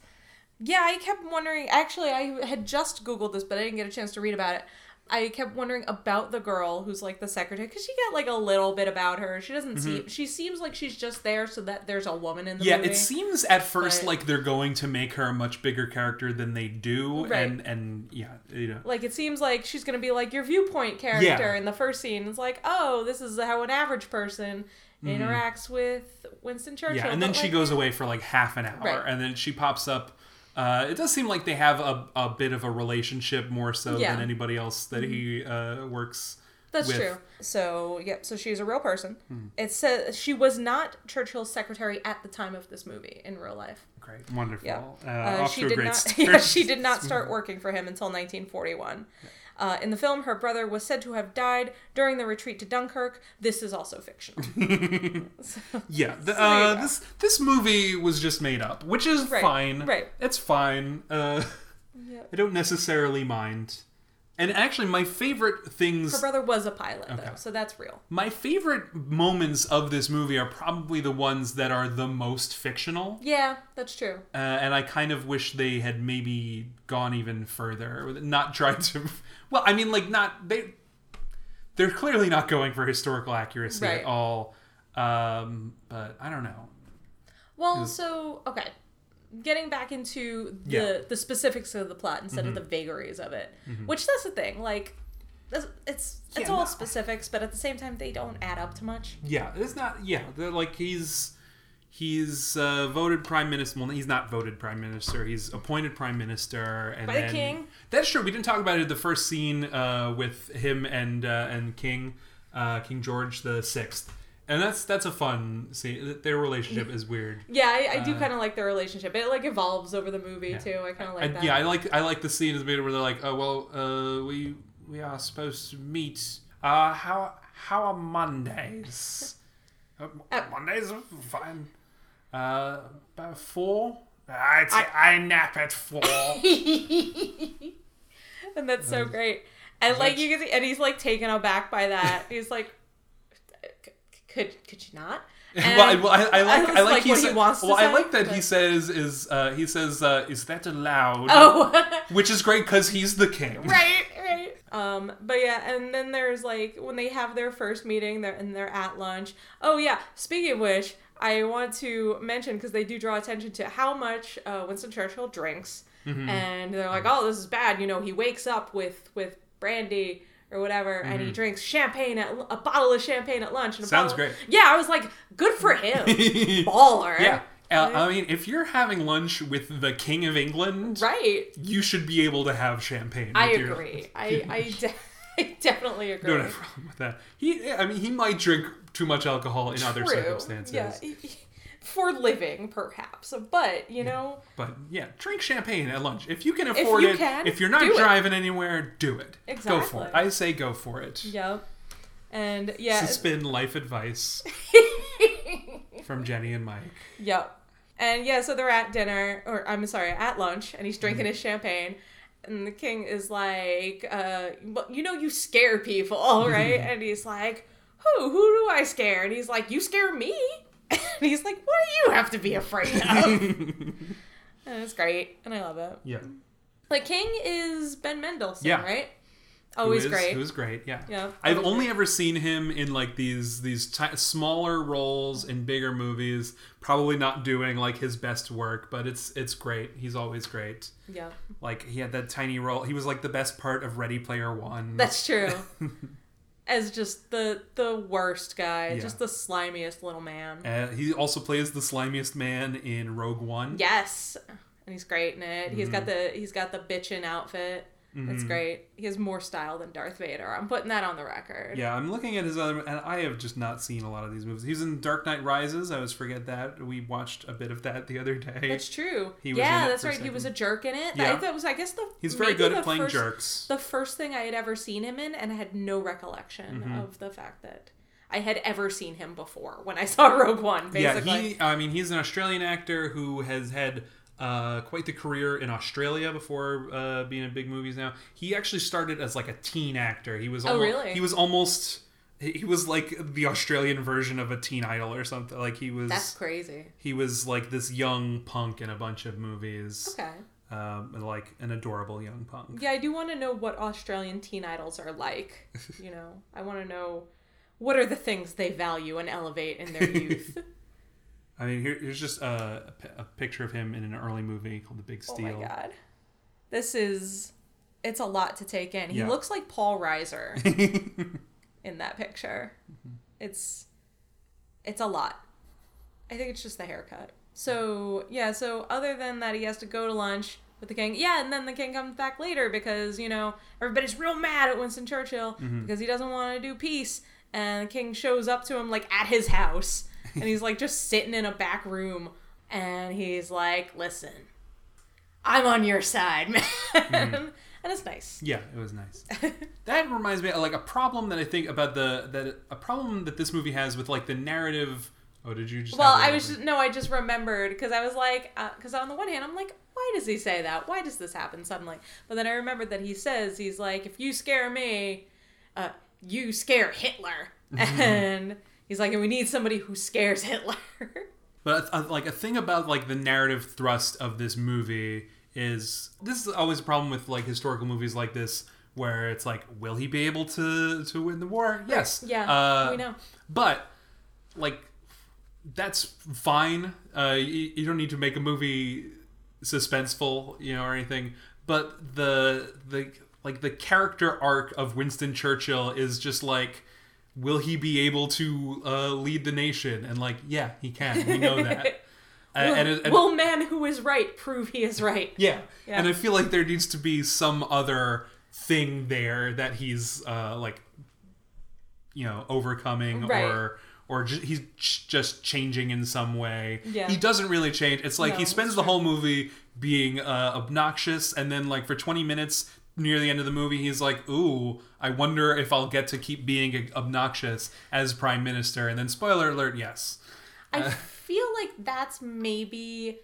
Yeah, I kept wondering. Actually, I had just Googled this, but I didn't get a chance to read about it. I kept wondering about the girl who's like the secretary because she got like a little bit about her. She doesn't seem. She seems like she's just there so that there's a woman in the Mm-hmm. Yeah, movie. it seems at first But- like they're going to make her a much bigger character than they do, Right. and and yeah, you know, like it seems like she's gonna be like your viewpoint character Yeah. in the first scene. It's like, oh, this is how an average person interacts with Winston Churchill. Mm-hmm. yeah, and then but, she like, goes away for like half an hour, Right. and then she pops up. Uh, it does seem like they have a, a bit of a relationship more so Yeah. than anybody else that he uh, works. That's with. true. So yep. So she's a real person. Hmm. It says she was not Churchill's secretary at the time of this movie in real life. Great, wonderful. Yeah. Uh, Uh, she did not. <laughs> start. Yeah, she did not start working for him until 1941. Uh, in the film, her brother was said to have died during the retreat to Dunkirk. This is also fictional. So- <laughs> Yeah, the, you uh, this this movie was just made up, which is Right, fine. right. it's fine. Uh, Yeah. I don't necessarily mind. And actually, my favorite things, Her brother was a pilot, Okay. though, so that's real. my favorite moments of this movie are probably the ones that are the most fictional. Yeah, that's true. Uh, and I kind of wish they had maybe gone even further, not tried to. <laughs> Well, I mean, like not they. They're clearly not going for historical accuracy Right. at all. Um, but I don't know. Well, so okay, getting back into the Yeah. Mm-hmm. the specifics of the plot instead of the vagaries of it, which that's the thing. Like, that's- it's it's Yeah, all no. specifics, but at the same time, they don't add up to much. Yeah, it's not. Yeah, like he's he's uh, voted prime minister. Well, he's not voted prime minister. He's appointed prime minister, and By the king. That's true. We didn't talk about it. The first scene uh, with him and uh, and King uh, King George the Sixth, and that's that's a fun scene. Their relationship is weird. <laughs> Yeah, I, I do Uh, kind of like their relationship. It like evolves over the movie Yeah. too. I kind of like I, that. yeah, I like I like the scene as bit where they're like, oh well, uh, we we are supposed to meet. Uh, how how are Mondays? Uh, <laughs> Uh, Mondays are fine. Uh, about four. I, t- I nap at four. <laughs> and that's so great. And like you can see, and he's like taken aback by that. He's like, "C- could could you not? <laughs> Well, I, well, I, I like was I like, like he what he wants to Well, I like that he says is uh, he says uh, is that allowed? oh, <laughs> Which is great because he's the king. right, right. Um, but yeah, and then there's like when they have their first meeting, they're and they're at lunch. Oh yeah, speaking of which, I want to mention because they do draw attention to how much uh, Winston Churchill drinks, Mm-hmm. and they're like, oh, this is bad. You know, he wakes up with with brandy. Or whatever, and he drinks champagne at a bottle of champagne at lunch. And a Mm-hmm. Sounds bottle- great. Yeah, I was like, good for him, <laughs> baller. Yeah. Uh, I mean, if you're having lunch with the King of England, right. you should be able to have champagne. I with your- agree. I I, de- <laughs> I definitely agree. don't have a problem with that. He, I mean, he might drink too much alcohol in other circumstances. Yeah, for living perhaps, but you know, But yeah, drink champagne at lunch if you can afford if you it. can, if you're not do it. driving anywhere, do it. Exactly. Go for it. I say go for it. yep. And yeah, Suspend life advice <laughs> from Jenny and Mike. yep. And yeah, so they're at dinner, or I'm sorry, at lunch, and he's Mm-hmm. drinking his champagne. And the king is like, uh, well, you know, you scare people, <laughs> right? <laughs> and he's like, who? Who do I scare? And he's like, you scare me. And <laughs> he's like, what do you have to be afraid of? <laughs> and it's great, and I love it. Yeah. Like King is Ben Mendelsohn, Yeah. right? Always Who is- great. Who is great, yeah. Yeah, I've only ever seen him in like these these ti smaller roles in bigger movies. Probably not doing like his best work, but it's it's great. He's always great. yeah, Like he had that tiny role. He was like the best part of Ready Player One. that's true. <laughs> As just the the worst guy, Yeah. just the slimiest little man. Uh, he also plays the slimiest man in Rogue One. Yes, and he's great in it. He's Mm-hmm. got the he's got the bitchin' outfit. It's great. He has more style than Darth Vader. I'm putting that on the record. Yeah, I'm looking at his other, and I have just not seen a lot of these movies. He's in Dark Knight Rises. I always forget that. We watched a bit of that the other day. That's true. He was yeah, that's right. He was a jerk in it. Yeah. I it was I guess the He's very good at playing first- jerks. the first thing I had ever seen him in, and I had no recollection Mm-hmm. of the fact that I had ever seen him before when I saw <laughs> Rogue One. Basically, Yeah, he. I mean, he's an Australian actor who has had uh, quite the career in Australia before uh, being in big movies. Now he actually started as like a teen actor. He was. Oh, Almost, really? He was almost. He he was like the Australian version of a teen idol or something. Like he was. that's crazy. He was like this young punk in a bunch of movies. Okay. um, and like an adorable young punk. Yeah, I do want to know what Australian teen idols are like. <laughs> You know, I want to know what are the things they value and elevate in their youth. <laughs> I mean, here, here's just a, a picture of him in an early movie called The Big oh Steal. oh Steal. my god, this is it's a lot to take in. He Yeah. looks like Paul Reiser <laughs> in that picture. Mm-hmm. It's it's a lot. I think it's just the haircut. So yeah, so other than that, he has to go to lunch with the king. Yeah, and then the king comes back later because you know everybody's real mad at Winston Churchill mm-hmm. because he doesn't want to do peace. And the king shows up to him like at his house, <laughs> and he's like just sitting in a back room, and he's like, "Listen, I'm on your side, <laughs> man," mm-hmm. and it's nice. Yeah, it was nice. <laughs> that reminds me of like a problem that I think about the that a problem that this movie has with like the narrative. Oh, did you just? Well, I was just, no, I just remembered because I was like, uh, because on the one hand, I'm like, why does he say that? Why does this happen suddenly? But then I remembered that he says he's like, if you scare me, uh, you scare Hitler, mm-hmm. and he's like, and we need somebody who scares Hitler. <laughs> But uh, like a thing about like the narrative thrust of this movie is this is always a problem with like historical movies like this where it's like will he be able to to win the war? Yes. yeah, Uh, we know. But like that's fine. Uh, you, you don't need to make a movie suspenseful, you know, or anything. But the the like the character arc of Winston Churchill is just like, will he be able to uh, lead the nation? And like, yeah, he can. We know that. <laughs> Uh, Will, and and- will man who is right prove he is right? yeah. Yeah. And I feel like there needs to be some other thing there that he's uh, like, you know, overcoming Right. or or ju- he's ch- just changing in some way. Yeah. He doesn't really change. It's like No, he spends the whole movie being uh, obnoxious, and then like for twenty minutes near the end of the movie, he's like, "Ooh, I wonder if I'll get to keep being obnoxious as prime minister." And then, spoiler alert, yes. I feel like that's maybe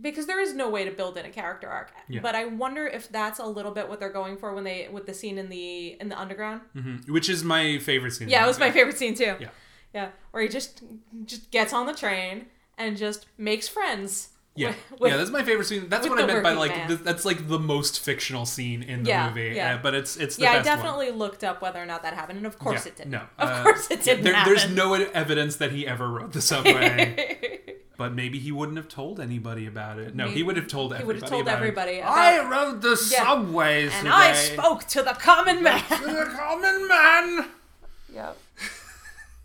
because there is no way to build in a character arc. Yeah. But I wonder if that's a little bit what they're going for when they with the scene in the in the underground. Mhm. Which is my favorite scene. Yeah, it was my favorite scene too. Yeah. Yeah, where he just just gets on the train and just makes friends. Yeah, with- yeah, that's my favorite scene. That's what I meant by like th- that's like the most fictional scene in the Yeah, movie. yeah. uh, but it's it's the yeah, I best one. definitely looked up whether or not that happened, and of course Yeah, it didn't. No, of uh, course it didn't there- happen. There's no evidence that he ever rode the <laughs> subway. but maybe he wouldn't have told anybody about it. No, he would have told everybody. he would have told about everybody. About, I rode the Yeah. subway and today. I spoke to the common man. to the common man. <laughs> Yep.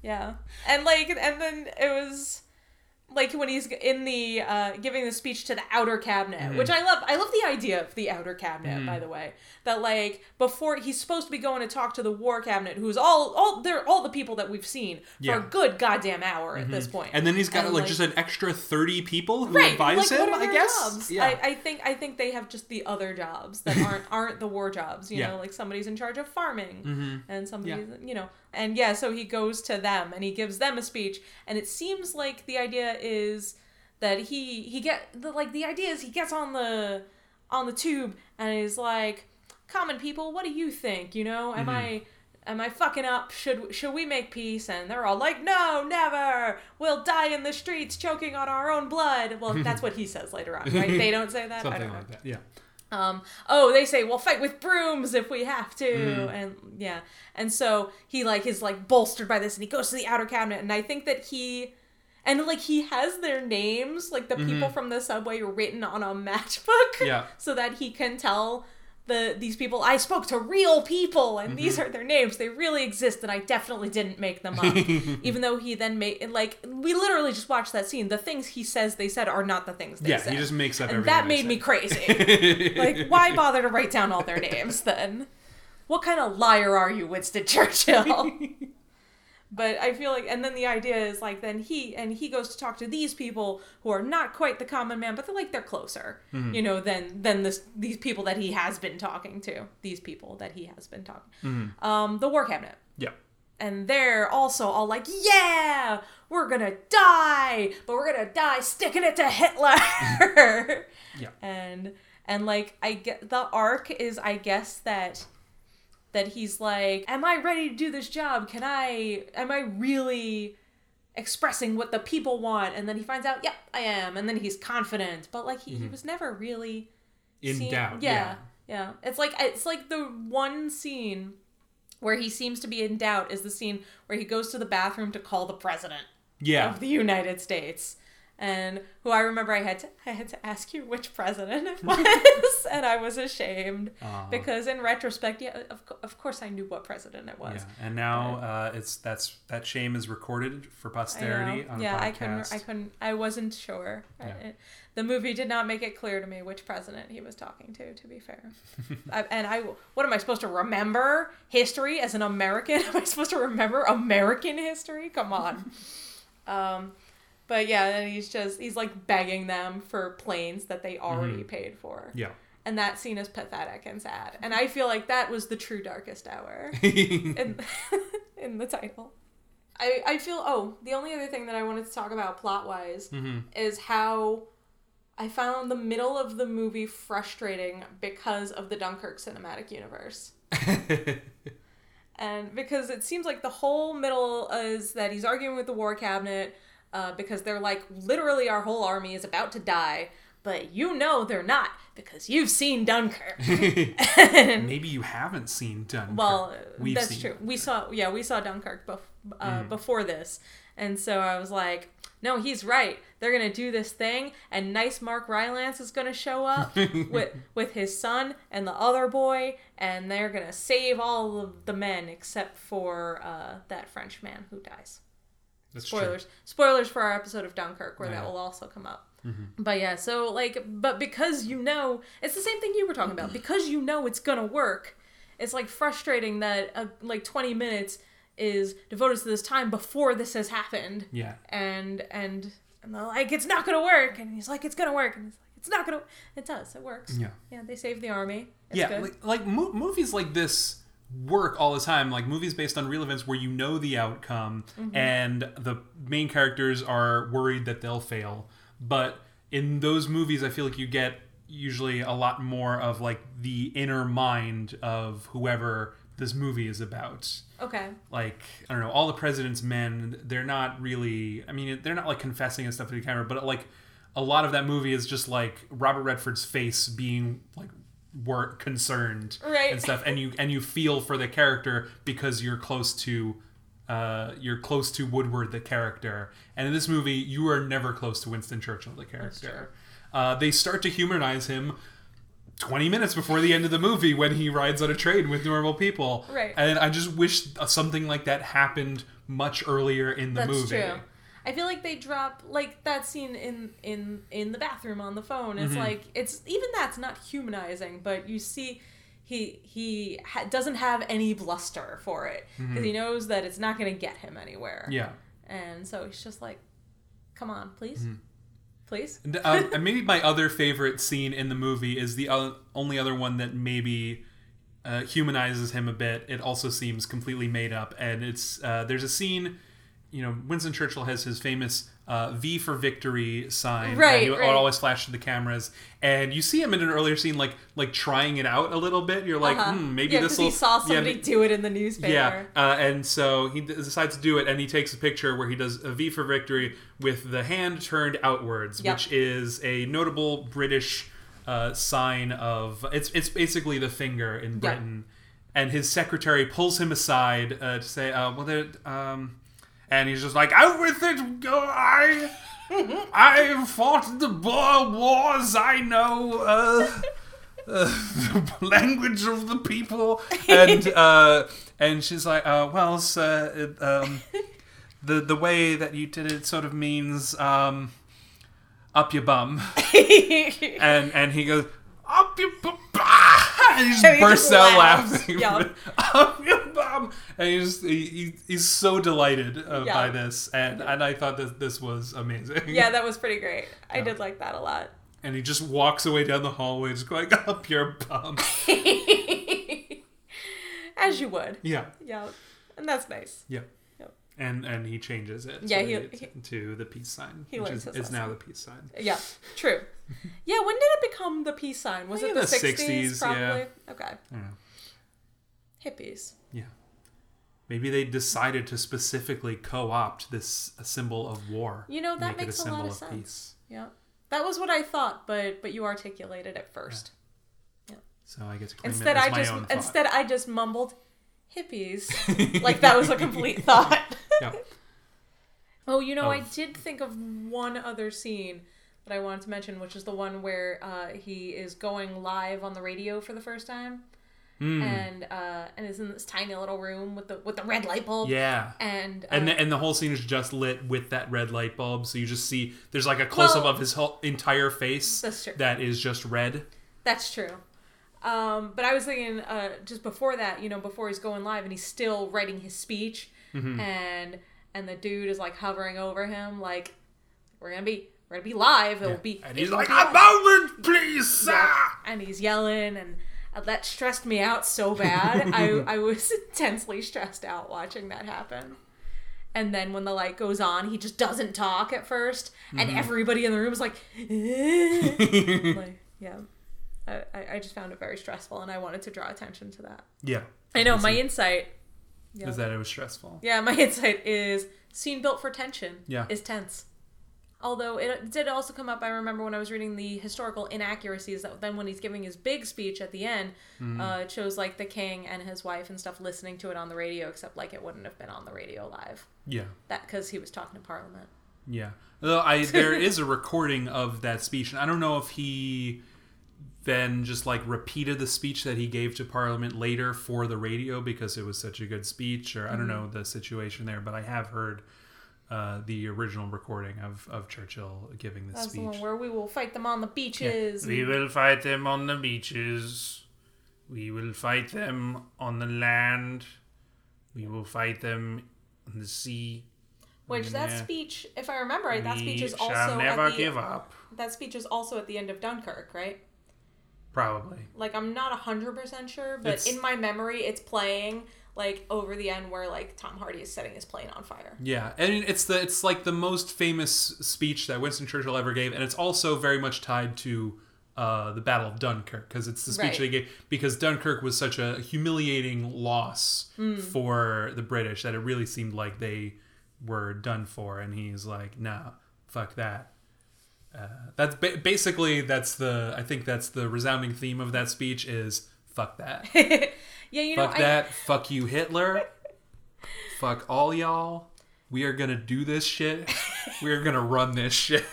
yeah. And like and then it was like when he's in the uh giving the speech to the outer cabinet, Mm-hmm. which I love. I love the idea of the outer cabinet, by the way. That like before he's supposed to be going to talk to the war cabinet, who's all all they're all the people that we've seen for Yeah. Mm-hmm. a good goddamn hour at this point. And then he's got And, like, just an extra thirty people who Right, advise like, him. I guess. jobs? Yeah. I, I think I think they have just the other jobs that <laughs> aren't aren't the war jobs. You Yeah. Mm-hmm. know, like somebody's in charge of farming, and somebody's you know, and yeah. So he goes to them and he gives them a speech, and it seems like the idea is that he he get the like the idea is he gets on the on the tube and he's like, "Common people, what do you think? You know, am mm-hmm. I?" Am I fucking up? Should should we make peace? And they're all like, "No, never. We'll die in the streets, choking on our own blood." Well, <laughs> that's what he says later on, right? <laughs> They don't say that. I Something don't know. like that. Yeah. Um, oh, they say we'll fight with brooms if we have to, Mm-hmm. and yeah, and so he like is like bolstered by this, and he goes to the outer cabinet, and I think that he, and like he has their names, like the people from the subway, written on a <laughs> matchbook, Mm-hmm. Yeah. so that he can tell the these people I spoke to real people, and these Mm-hmm. are their names. They really exist, and I definitely didn't make them up. <laughs> Even though he then made like we literally just watched that scene. The things he says they said are not the things they said. Yeah, said. he just makes up and everything. that made me crazy. <laughs> like, why bother to write down all their names then? What kind of liar are you, Winston Churchill? <laughs> but I feel like, and then the idea is like, then he and he goes to talk to these people who are not quite the common man, but they're like they're closer, Mm-hmm. you know, than than this these people that he has been talking to. These people that he has been talking. Mm-hmm. Um, the war cabinet Yeah. and they're also all like, "Yeah, we're gonna die, but we're gonna die sticking it to Hitler." <laughs> Yeah. <laughs> And and like I get the arc is I guess that that he's like, "Am I ready to do this job? Can I? Am I really?" expressing what the people want and then he finds out yep i am and then he's confident but like he, he mm-hmm. was never really In scene- doubt, Yeah, yeah. yeah. It's like it's like the one scene where he seems to be in doubt is the scene where he goes to the bathroom to call the president Yeah. of the United States. And who I remember I had to I had to ask you which president it <laughs> was, and I was ashamed Aw. because in retrospect, yeah, of, of course I knew what president it was. Yeah, and now uh, it's that's that shame is recorded for posterity on yeah, a I couldn't. I couldn't. I wasn't sure. Yeah. it- the movie did not make it clear to me which president he was talking to. To be fair, <laughs> I, and I, what am I supposed to remember history as an American? <laughs> Am I supposed to remember American history? Come on. um, but yeah, he's just he's like begging them for planes that they already mm-hmm. paid for, yeah. and that scene is pathetic and sad. And I feel like that was the true darkest hour <laughs> in <laughs> in the title. I I feel oh the only other thing that I wanted to talk about plot wise mm-hmm. is how I found the middle of the movie frustrating because of the Dunkirk cinematic universe. <laughs> and because it seems like the whole middle is that he's arguing with the war cabinet uh, because they're like literally our whole army is about to die but you know they're not because you've seen dunkirk <laughs> <laughs> Maybe you haven't seen Dunkirk. well We've that's true it. we saw yeah we saw dunkirk bef- uh, Mm. before this and so i was like no he's right they're gonna do this thing and nice mark rylance is gonna show up <laughs> with with his son and the other boy and they're gonna save all of the men except for uh, that french man who dies That's true. spoilers spoilers for our episode of dunkirk where Yeah. that will also come up but yeah so like but because you know it's the same thing you were talking about because you know it's gonna work it's like frustrating that uh, like 20 minutes is devoted to this time before this has happened Yeah. and and and they're like it's not gonna work and he's like it's gonna work and he's like it's not gonna it does it works Yeah. yeah they save the army it's yeah, good. like, like mo- movies like this work all the time. Like movies based on real events where you know the outcome Mm-hmm. and the main characters are worried that they'll fail. But in those movies, I feel like you get usually a lot more of like the inner mind of whoever this movie is about. okay like I don't know, all the president's men. They're not really. I mean, they're not like confessing and stuff to the camera, but like a lot of that movie is just like Robert Redford's face being like work concerned Right. and stuff, and you and you feel for the character because you're close to. Uh, you're close to Woodward, the character, and in this movie, you are never close to Winston Churchill, the character. Uh, they start to humanize him 20 minutes before the end of the movie when he rides on a train with normal people. Right. And I just wish something like that happened much earlier in the That's movie. true. I feel like they drop like that scene in in in the bathroom on the phone. Mm-hmm. It's like it's even that's not humanizing, but you see he he ha- doesn't have any bluster for it because he knows that it's not going to get him anywhere. Mm-hmm. Yeah. And so he's just like, "Come on, please, Mm-hmm. please." And, uh, and maybe my other favorite scene in the movie is the only other one that maybe uh, humanizes him a bit. It also seems completely made up, and it's uh, there's a scene. You know, Winston Churchill has his famous uh, V for victory sign Right, that he right. always flash to the cameras, and you see him in an earlier scene, like like trying it out a little bit. You're like, Uh-huh. hmm, maybe yeah, this will. he saw somebody do it in the newspaper. Yeah, uh, and so he d- decides to do it, and he takes a picture where he does a V for victory with the hand turned outwards, Yep. which is a notable British uh, sign of it's it's basically the finger in Britain. And his secretary pulls him aside uh, to say, uh, "Well, there." Um, and he's just like, "Out with it, go! I, I fought the Boer Wars. I know." Uh, uh, the <laughs> language of the people, and <laughs> uh, and she's like, uh, well, sir, it, um, the the way that you did it sort of means um, up your bum, <laughs> and and he goes up your bum, and he just <laughs> And he bursts just out laughs. laughing, Yeah. <laughs> up your bum, and he just he, he, he's so delighted uh, Yeah. by this, and and I thought that this was amazing, yeah, that was pretty great. <laughs> I did like that a lot. and he just walks away down the hallway, just going up your bum, As you would. yeah. Yeah, and that's nice. Yeah. And and he changes it. Yeah, so he- he- to the peace sign. he which is, is now the peace sign. Yeah, <laughs> true. Yeah, when did it become the peace sign? Was it the the 60s, 60s, probably? yeah. Okay. I don't know. Hippies. Yeah. Maybe they decided to specifically co-opt this symbol of war. You know, that make makes it a a lot of sense. peace. Yeah. That was what I thought, but but you articulated it first. Yeah. So I get to Instead, I just instead I just mumbled hippies, <laughs> like that was a <laughs> complete thought. Yeah. <laughs> Oh, you know, I did think of one other scene that I wanted to mention, which is the one where uh, he is going live on the radio for the first time, Hmm. and uh, and is in this tiny little room with the with the red light bulb. Yeah. And uh, And the, and the whole scene is just lit with that red light bulb, so you just see there's like a close up Well- of his whole entire face That's true. that is just red. That's true. Um, but I was thinking uh, just before that, you know, before he's going live and he's still writing his speech, Mm-hmm. and and the dude is like hovering over him, like we're gonna be we're gonna be live. It will be. And he's like, a live." moment, please, sir. Yeah. and he's yelling and that stressed me out so bad. I <laughs> I was intensely stressed out watching that happen. And then when the light goes on, he just doesn't talk at 1st and Mm-hmm. everybody in the room is like, <laughs> like yeah. I, I I just found it very stressful, and I wanted to draw attention to that. Yeah. I know my insight. Yeah. Is that it was stressful. Yeah, my <laughs> insight is scene built for tension. Yeah. Is tense. Although it did also come up, I remember when I was reading the historical inaccuracies that then when he's giving his big speech at the end, Mm-hmm. uh, it shows like the king and his wife and stuff listening to it on the radio, except like it wouldn't have been on the radio live. Yeah. That because he was talking to Parliament. Yeah. Though I there is a recording of that speech, and I don't know if he then just like repeated the speech that he gave to Parliament later for the radio because it was such a good speech, or I don't know the situation there, but I have heard uh, the original recording of, of Churchill giving this That's the speech. one where we will fight them on the beaches. We will fight them on the beaches. We will fight them on the land. We will fight them on the sea. Which that Yeah. speech, if I remember right, that speech We is shall also never at the, give up. That speech is also at the end of Dunkirk, right? Probably. like I'm not hundred percent sure, but It's- in my memory, it's playing like over the end where like Tom Hardy is setting his plane on fire. Yeah, and it's the it's like the most famous speech that Winston Churchill ever gave, and it's also very much tied to uh, the Battle of Dunkirk because it's the speech Right. they gave because Dunkirk was such a humiliating loss Hmm. for the British that it really seemed like they were done for, and he's like, "Nah, fuck that." Uh, that's ba- basically that's the I think that's the resounding theme of that speech is fuck that, <laughs> Yeah, you know, fuck I, that, fuck you Hitler, fuck all y'all. We are gonna do this shit. We are gonna run this shit.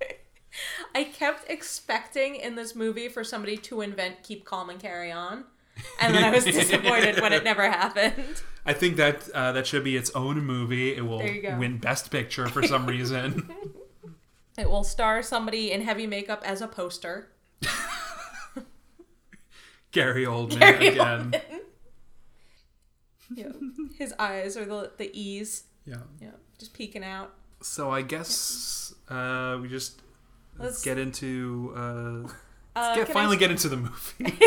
<laughs> I kept expecting in this movie for somebody to invent "Keep Calm and Carry On," and then I was <laughs> disappointed when it never happened. I think that uh, that should be its own movie. It will There you go. win Best Picture for some reason. It will star somebody in heavy makeup as a poster. <laughs> Gary Oldman Gary again. Yeah. His eyes are the the E's. Yeah. Yeah, just peeking out. So I guess uh, we just let's get into uh, <laughs> Uh, get I finally s- get into the movie. <laughs>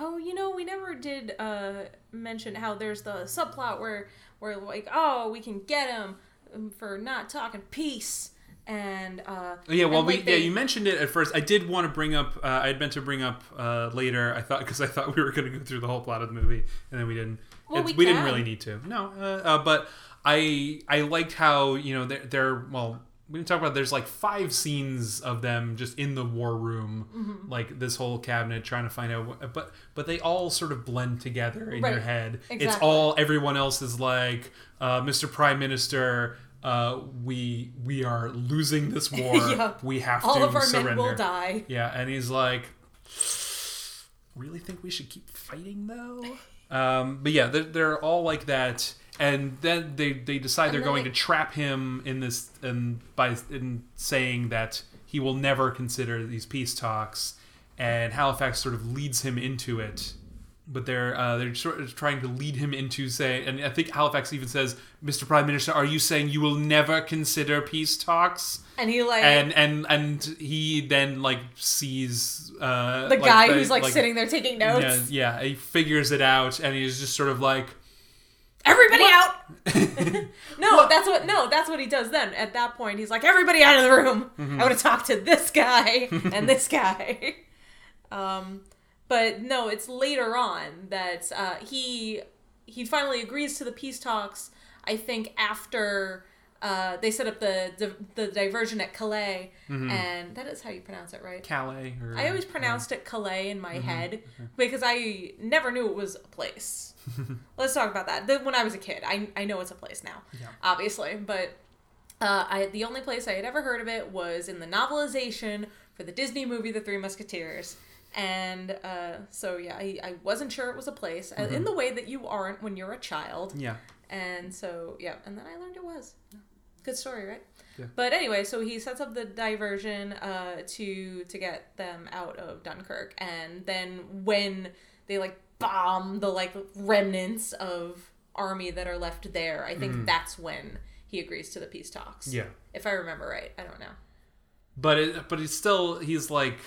Oh, you know, we never did uh, mention how there's the subplot where where like, oh, we can get him um, for not talking peace, and uh, yeah, well, and, we like, yeah, you mentioned it at first. I did want to bring up. Uh, I had meant to bring up uh, later. I thought because I thought we were going to go through the whole plot of the movie, and then we didn't. Well, It's- we didn't really need to. No, uh, uh, but I I liked how you know they're, they're well. We didn't talk about. There's like five scenes of them just in the war room, Mm-hmm. like this whole cabinet trying to find out. What, but but they all sort of blend together in your Right. head. It's all everyone else is like, uh, Mr. Prime Minister. Uh, we we are losing this <laughs> war. Yeah. We have all to of our surrender. men will die. Yeah, and he's like, really think we should keep fighting though? Um, but yeah, they're, they're all like that, and then they they decide they're going they- to trap him in this and by in saying that he will never consider these peace talks, and Halifax sort of leads him into it. But they're uh, they're sort of trying to lead him into say, and I think Halifax even says, "Mr. Prime Minister, are you saying you will never consider peace talks?" And he like and and and he then like sees uh the like, guy the- who's like, sitting there taking notes. yeah, yeah he figures it out and he's just sort of like Everybody out. <laughs> <laughs> no, that's what no, that's what he does then. At that point, he's like, Everybody out of the room. Mm-hmm. I want to talk to this guy and this guy. <laughs> um but no, it's later on that uh, he he finally agrees to the peace talks. I think after uh, they set up the, the the diversion at Calais, and that is how you pronounce it, right? Calais. Or, I always pronounced it Calais in my head because I never knew it was a place. <laughs> Let's talk about that. The- When I was a kid, I, I know it's a place now, obviously, but uh, I the only place I had ever heard of it was in the novelization for the Disney movie The Three Musketeers. And uh, so yeah, I, I wasn't sure it was a place uh in the way that you aren't when you're a child. Yeah. And so yeah, and then I learned it was. Good story, right? Yeah. But anyway, so he sets up the diversion uh, to to get them out of Dunkirk, and then when they like bomb the like remnants of army that are left there, I think that's when he agrees to the peace talks. Mm-hmm. Yeah. if I remember right. I don't know. But it, but he's still he's like,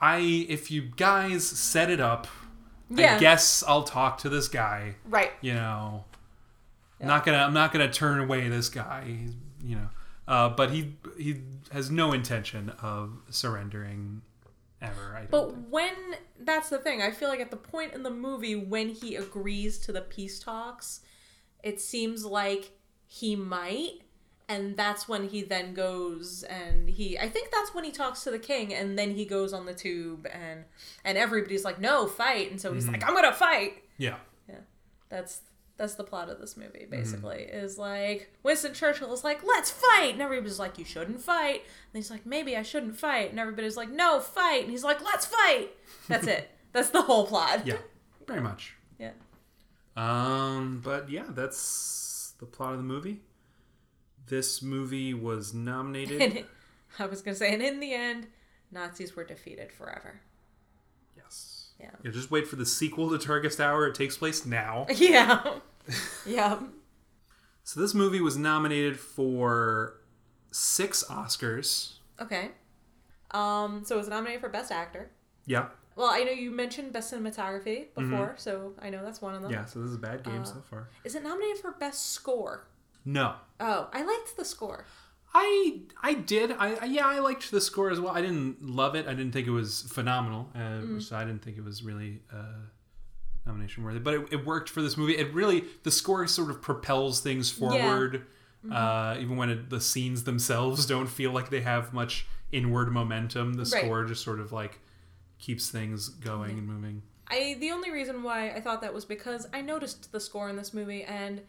I if you guys set it up, Yeah. I guess I'll talk to this guy. Right. You know, I'm not gonna I'm not gonna turn away this guy. He's, you know, uh, but he he has no intention of surrendering ever. I don't But think. when that's the thing, I feel like at the point in the movie when he agrees to the peace talks, it seems like he might and that's when he then goes and he I think that's when he talks to the king and then he goes on the tube and and everybody's like no fight and so he's like I'm going to fight. Yeah. Yeah. That's that's the plot of this movie basically is like Winston Churchill is like let's fight and everybody's like you shouldn't fight and he's like maybe I shouldn't fight and everybody's like no fight and he's like let's fight that's it <laughs> that's the whole plot Yeah. Very much. yeah Um, but yeah, that's the plot of the movie. This movie was nominated. <laughs> I was gonna say and in the end Nazis were defeated forever yes. Yeah. Yeah, just wait for the sequel to Darkest Hour. It takes place now. <laughs> yeah <laughs> yeah So this movie was nominated for six Oscars. okay um so it was nominated for best actor Yeah. well I know you mentioned best cinematography before so I know that's one of them Yeah, so this is a bad game so far. is it nominated for best score No. Oh, I liked the score. I I did. I, I yeah, I liked the score as well. I didn't love it. I didn't think it was phenomenal. Uh, So I didn't think it was really uh, nomination worthy. But it, it worked for this movie. It really the score sort of propels things forward. Uh, even when it, the scenes themselves don't feel like they have much inward momentum, the Right. score just sort of like keeps things going and moving. I the only reason why I thought that was because I noticed the score in this movie and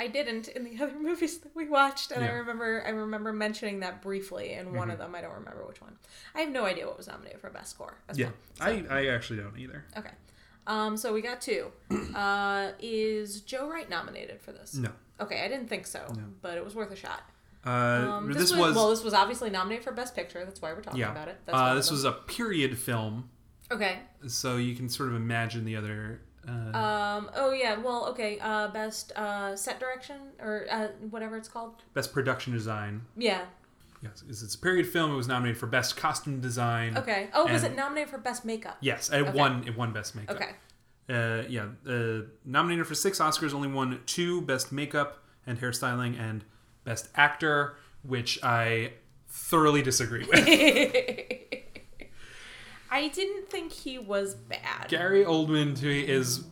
I didn't in the <laughs> other movies that we watched and I remember I remember mentioning that briefly in one of them. I don't remember which one. I have no idea what was nominated for best score. As Yeah, well. I I actually don't either. Okay. Um, so we got two. <clears throat> Uh, is Joe Wright nominated for this? No. Okay, I didn't think so, but it was worth a shot. Uh, Um, this, this, was, was, well, this was obviously nominated for best picture. That's why we're talking yeah. about it. That's Uh, this was a period film, okay. so you can sort of imagine the other. Uh, Um. Oh yeah. Well. Okay. Uh. Best uh set direction or uh whatever it's called. best production design. Yeah. Yes, it's, it's a period film. It was nominated for best costume design. Okay. Oh, was it nominated for best makeup? Yes, it Okay. won. It won best makeup. Okay. Uh, yeah, uh, nominated for six Oscars, only won two: best makeup and hairstyling, and best actor, which I thoroughly disagree with. <laughs> I didn't think he was bad. Gary Oldman to me is,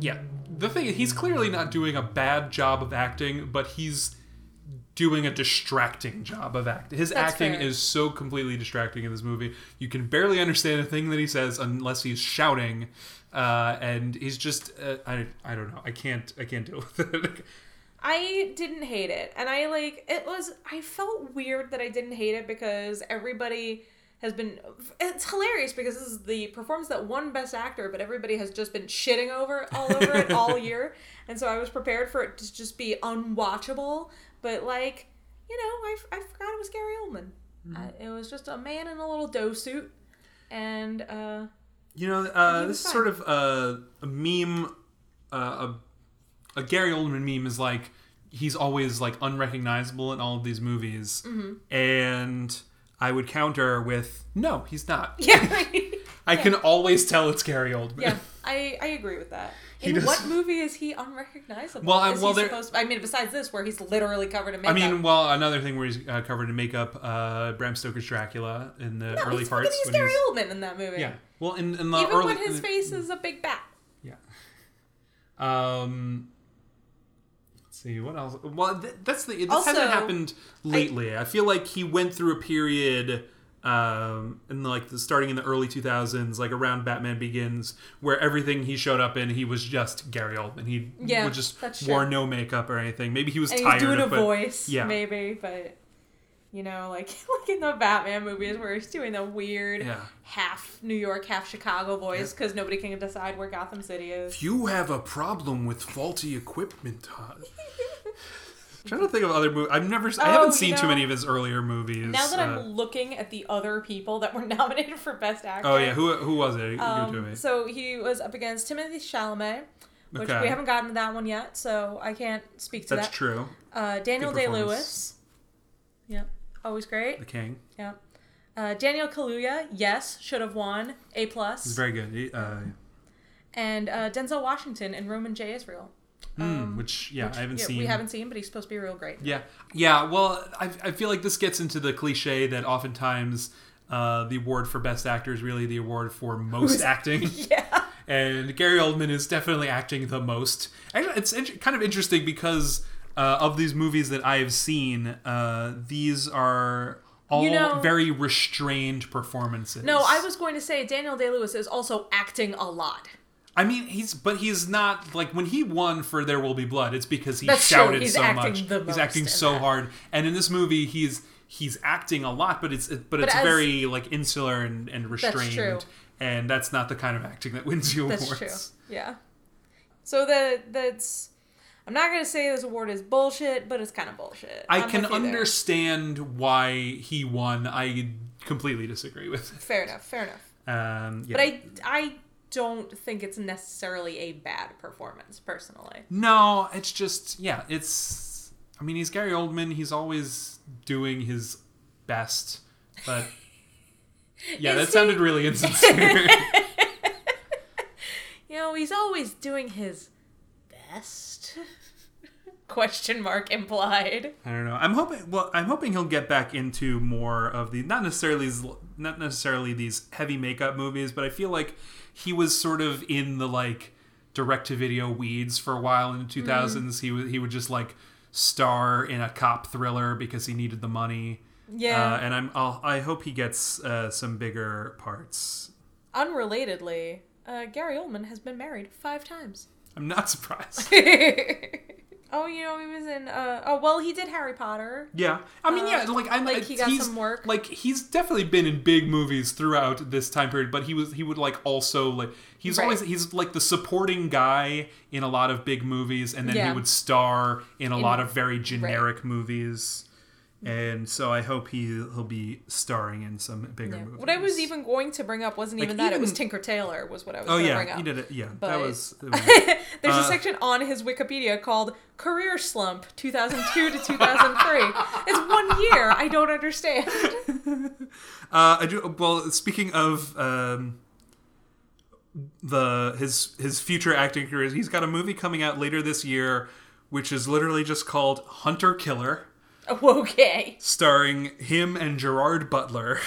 yeah. The thing is, he's clearly not doing a bad job of acting, but he's doing a distracting job of acting. His That's acting fair. is so completely distracting in this movie. You can barely understand a thing that he says unless he's shouting, uh, and he's just uh, I I don't know. I can't I can't deal <laughs> with it. I didn't hate it, and I like it was. I felt weird that I didn't hate it because everybody has been. It's hilarious because this is the performance that won Best Actor, but everybody has just been shitting over all over it all <laughs> year, and so I was prepared for it to just be unwatchable. But like, you know, I, I forgot it was Gary Oldman. Uh, it was just a man in a little dough suit, and uh, You know, uh, this is sort of a, a meme, uh, a, a Gary Oldman meme is like he's always like unrecognizable in all of these movies, Mm-hmm. and I would counter with no, he's not. <laughs> yeah, <laughs> I can always tell it's Gary Oldman. yeah, I I agree with that. <laughs> He In does- what movie is he unrecognizable? Well, well, there- supposed I mean, besides this, where he's literally covered in makeup. I mean, well, another thing where he's uh, covered in makeup, uh, Bram Stoker's Dracula in the no, early he's parts. he's Gary he's- Oldman in that movie. yeah, well, in, in the Even early when his face is a big bat. Yeah. Um. See what else. Well, th- that's the. This Also, hasn't happened lately. I, feel like he went through a period, um, in like the starting in the early two thousands, like around Batman Begins, where everything he showed up in, he was just Gary Oldman. And he Yeah, would just wore no makeup or anything. Maybe he was and he was tired doing a of voice, yeah. maybe, but you know, like <laughs> like in the Batman movies where he's doing the weird Yeah. half New York, half Chicago voice because nobody can decide where Gotham City is. If you have a problem with faulty equipment, Todd. trying to think of other movies. I've never. I Oh, haven't you seen too many of his earlier movies. Now that I'm Uh, looking at the other people that were <laughs> nominated for Best Actor, oh yeah, who who was it? Give it to Um, me. so he was up against Timothy Chalamet, which Okay. we haven't gotten to that one yet, so I can't speak to That's that. That's true. Uh, Daniel Day Lewis. Yep, always great. The King. Yeah. Uh, Daniel Kaluuya, yes, should have won A He's plus, very good. He, uh, and uh, Denzel Washington and Roman J. Israel. hmm, which yeah, I haven't Yeah, seen. We haven't seen, but he's supposed to be real great. Yeah, yeah. Well, I, I feel like this gets into the cliche that oftentimes uh, the award for best actor is really the award for most acting. <laughs> Yeah. and Gary Oldman is definitely acting the most. Actually, it's kind of interesting because uh, of these movies that I have seen, uh, these are all You know- very restrained performances. No, I was going to say Daniel Day Lewis is also acting a lot. I mean, he's but he's not like when he won for There Will Be Blood. It's because he That's true. shouted He's so acting much. the he's acting in so that. hard, and in this movie, he's he's acting a lot, but it's but, it's as- very like insular and, and restrained. true. And that's not the kind of acting that wins you That's awards. true. Yeah. So that that's. I'm not gonna say this award is bullshit, but it's kind of bullshit. I I'm can you there. understand why he won. I completely disagree with. It. Fair enough. Fair enough. Um, yeah. But I I don't think it's necessarily a bad performance personally. No, it's just yeah, it's I mean, he's Gary Oldman, he's always doing his best, but <laughs> yeah, Is that he? sounded really insincere. <laughs> You know, he's always doing his best. <laughs> Question mark implied. I don't know. I'm hoping well, I'm hoping he'll get back into more of the not necessarily these not necessarily these heavy makeup movies, but I feel like he was sort of in the like direct to video weeds for a while in the 2000s. He would he would just like star in a cop thriller because he needed the money. Yeah. Uh, and I'm I'll, I hope he gets uh, some bigger parts. Unrelatedly, uh, Gary Oldman has been married five times. I'm not surprised. <laughs> oh, you know, he was in. Uh, oh, well, he did Harry Potter. Yeah, I mean, yeah, like I'm like, he got he's- some work. Like he's definitely been in big movies throughout this time period, but he was he would like also like he's Right. always he's like the supporting guy in a lot of big movies, and then Yeah. he would star in a In- lot of very generic movies. And so I hope he he'll be starring in some bigger Yeah. movies. What I was even going to bring up wasn't Like, even that; it was Tinker Tailor was what I was oh yeah, up. he did it. Yeah, But- that was. <laughs> was- There's Uh, a section on his Wikipedia called "Career Slump 2002 to 2003." <laughs> it's one year. I don't understand. <laughs> Uh, I do. Well, speaking of um, the his his future acting career he's got a movie coming out later this year, which is literally just called Hunter Killer, <laughs> okay, starring him and Gerard Butler.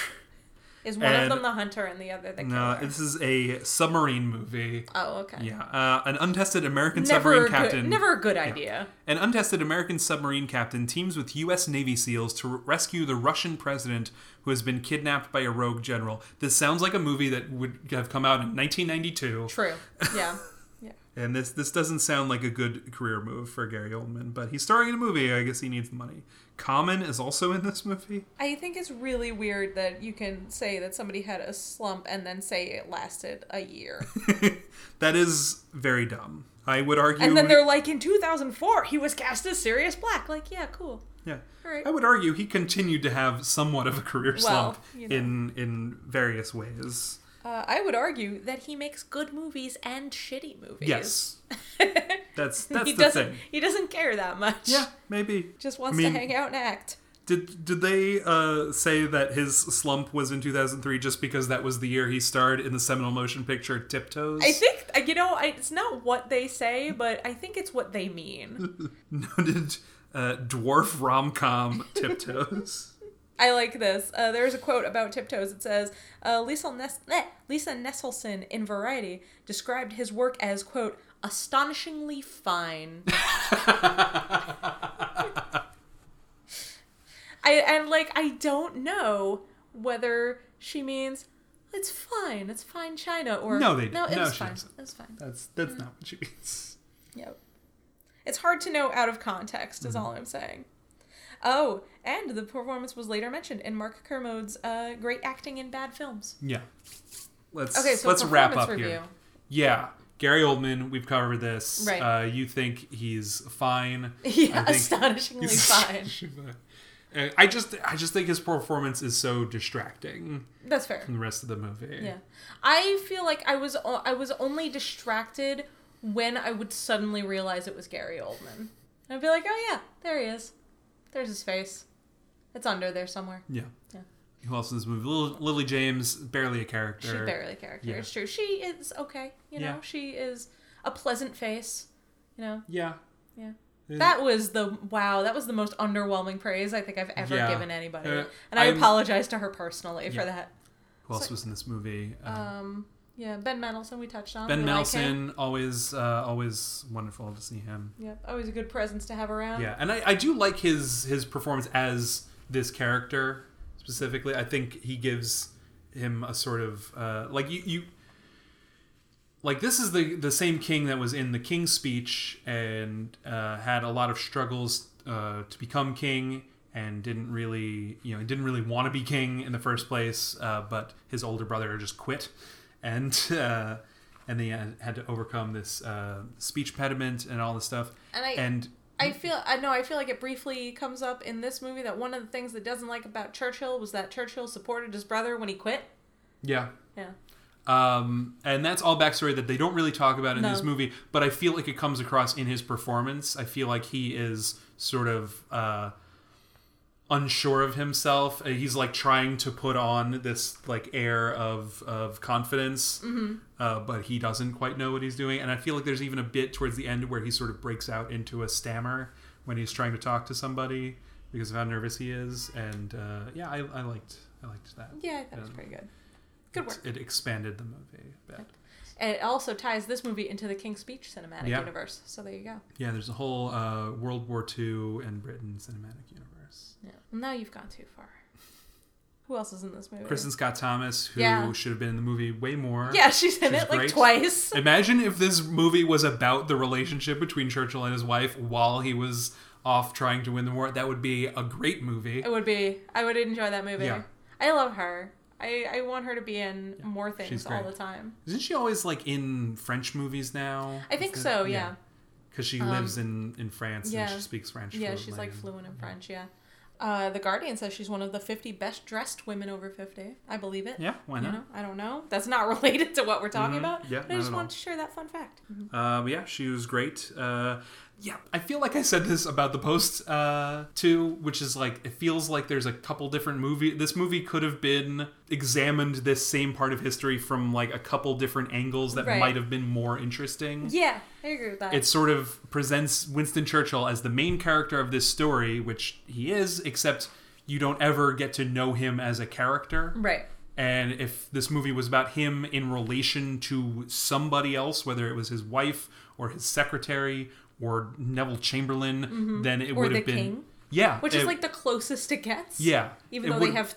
is one And- of them the hunter and the other the killer? No, this is a submarine movie. oh, okay. Yeah, uh, an untested American Never submarine a captain. never a good idea. An untested American submarine captain teams with U.S. Navy SEALs to rescue the Russian president who has been kidnapped by a rogue general. This sounds like a movie that would have come out in 1992. True. Yeah. <laughs> Yeah. And this this doesn't sound like a good career move for Gary Oldman, but he's starring in a movie. I guess he needs the money. Common is also in this movie. I think it's really weird that you can say that somebody had a slump and then say it lasted a year. <laughs> that is very dumb. I would argue. And then they're like, in 2004, he was cast as Sirius Black. Like, yeah, cool. yeah. Alright. I would argue he continued to have somewhat of a career slump you know. in in various ways. Uh, I would argue that he makes good movies and shitty movies. Yes, <laughs> that's that's he the doesn't. thing. He doesn't care that much. Yeah, maybe. Just wants I mean, to hang out and act. Did did they uh, say that his slump was in 2003 just because that was the year he starred in the seminal motion picture Tiptoes? I think uh, you know. I, it's not what they say, but I think it's what they mean. <laughs> noted uh, dwarf rom com <laughs> Tiptoes. I like this. Uh, there's a quote about Tiptoes. It says, uh, Lisa, Nes- eh, Lisa Nesselson in Variety described his work as, quote, astonishingly fine. <laughs> I and like I don't know whether she means it's fine, it's fine China or No, they no, didn't. No, it's fine, doesn't. it's fine. That's that's not what she means. Yep. It's hard to know out of context, Mm-hmm. is all I'm saying. Oh, and the performance was later mentioned in Mark Kermode's uh, great acting in bad films. Yeah. Let's Okay, so let's wrap up review. here. Yeah. Gary Oldman, we've covered this. Right. Uh, you think he's fine. <laughs> Yeah, I think astonishingly <laughs> fine. Uh, I just I just think his performance is so distracting That's fair. from the rest of the movie. Yeah, I feel like I was I was only distracted when I would suddenly realize it was Gary Oldman. I'd be like, oh yeah, there he is. There's his face. It's under there somewhere. Yeah. Yeah. Who else in this movie? Lil- Lily James, barely a character. She's barely a character. Yeah. It's true. She is okay. You know, Yeah. she is a pleasant face. You know, Yeah. yeah. That was the wow. That was the most underwhelming praise I think I've ever Yeah. given anybody, Uh, and I I'm- apologize to her personally for that. Who else So- was in this movie? Um, Um, yeah, Ben Mendelsohn we touched on. ben We like always uh, always wonderful to see him. Yep, always a good presence to have around. Yeah, and I, I do like his his performance as this character specifically. I think he gives him a sort of uh, like you you like this is the the same king that was in the King's Speech and uh, had a lot of struggles uh, to become king and didn't really you know didn't really want to be king in the first place, uh, but his older brother just quit and. <laughs> Uh, and they had to overcome this uh, speech impediment and all this stuff. And I- and I feel I know I feel like it briefly comes up in this movie that one of the things that doesn't like about Churchill was that Churchill supported his brother when he quit. yeah, Yeah. Um, and that's all backstory that they don't really talk about in No. this movie, but I feel like it comes across in his performance. I feel like he is sort of uh, unsure of himself. Uh, He's like trying to put on this like air of of confidence, uh, but he doesn't quite know what he's doing. And I feel like there's even a bit towards the end where he sort of breaks out into a stammer when he's trying to talk to somebody because of how nervous he is. And uh, yeah, I, I liked I liked that. Yeah, I thought it was Um, pretty good. Good work. It expanded the movie a bit. And it also ties this movie into the King's Speech cinematic Yeah. universe. So there you go. Yeah, there's a whole uh, World War II and Britain cinematic universe. Yeah. Well, now you've gone too far. Who else is in this movie? Kristin Scott Thomas, who Yeah. should have been in the movie way more. Yeah, she's in She's it like twice. <laughs> Imagine if this movie was about the relationship between Churchill and his wife while he was off trying to win the war. That would be a great movie. It would be. I would enjoy that movie. Yeah. I love her. I, I want her to be in more she's things all the time. Isn't she always like in French movies now? I think so, yeah. Because she Um, lives in, in France yeah. and she speaks French. Yeah, she's like fluent in French, yeah. Uh, the Guardian says she's one of the 50 best dressed women over 50. I believe it. Yeah, why You not? know, I don't know. That's not <laughs> related to what we're talking Mhm. about. Yeah, but I just wanted all. to share that fun fact. Uh, but yeah, she was great. Uh, yeah, I feel like I said this about the post uh, too, which is like it feels like there's a couple different movie. This movie could have been examined this same part of history from like a couple different angles that Right. might have been more interesting. Yeah, I agree with that. It sort of presents Winston Churchill as the main character of this story, which he is, except you don't ever get to know him as a character. right. And if this movie was about him in relation to somebody else, whether it was his wife or his secretary or Neville Chamberlain, then it Mm-hmm. Would have been king. yeah, Which is like the closest it gets. yeah, Even though they have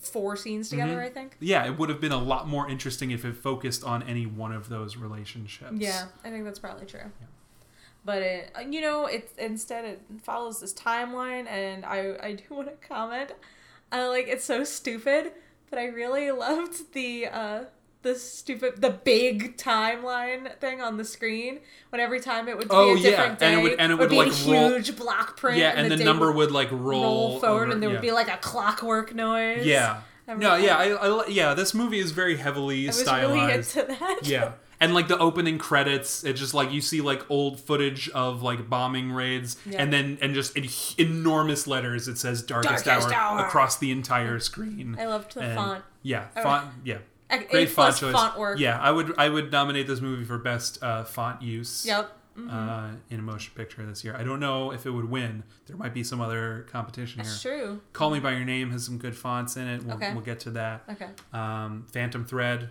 four scenes together, I think. yeah, it would have been a lot more interesting if it focused on any one of those relationships. Yeah, I think that's probably true. But it, you know, it instead it follows this timeline, and I I do <laughs> want to comment. Uh, like it's so stupid, but I really <laughs> loved the uh the stupid the big timeline thing on the screen. When every time it would Oh, be a yeah, different day, and it would- and it would, be like, a roll- huge block print. yeah, and the, day number would would like roll, roll forward, over- and there yeah. would be like a clockwork noise. yeah. No, remember- yeah, I, I, yeah. This movie is very heavily I was stylized. really into <laughs> that. yeah and like the opening credits it just like you see like old footage of like bombing raids Yeah. and then and just in enormous letters it says darkest, Darkest hour, Hour. across the entire screen I loved the And- font. yeah Oh. font yeah A- great font choice font work. yeah i would i would nominate this movie for best uh, font use Yep. uh, in a motion picture this year i don't know if it would win there might be some other competition That's here true. call me by your name has some good fonts in it we'll, Okay. we'll get to that Okay. um, phantom thread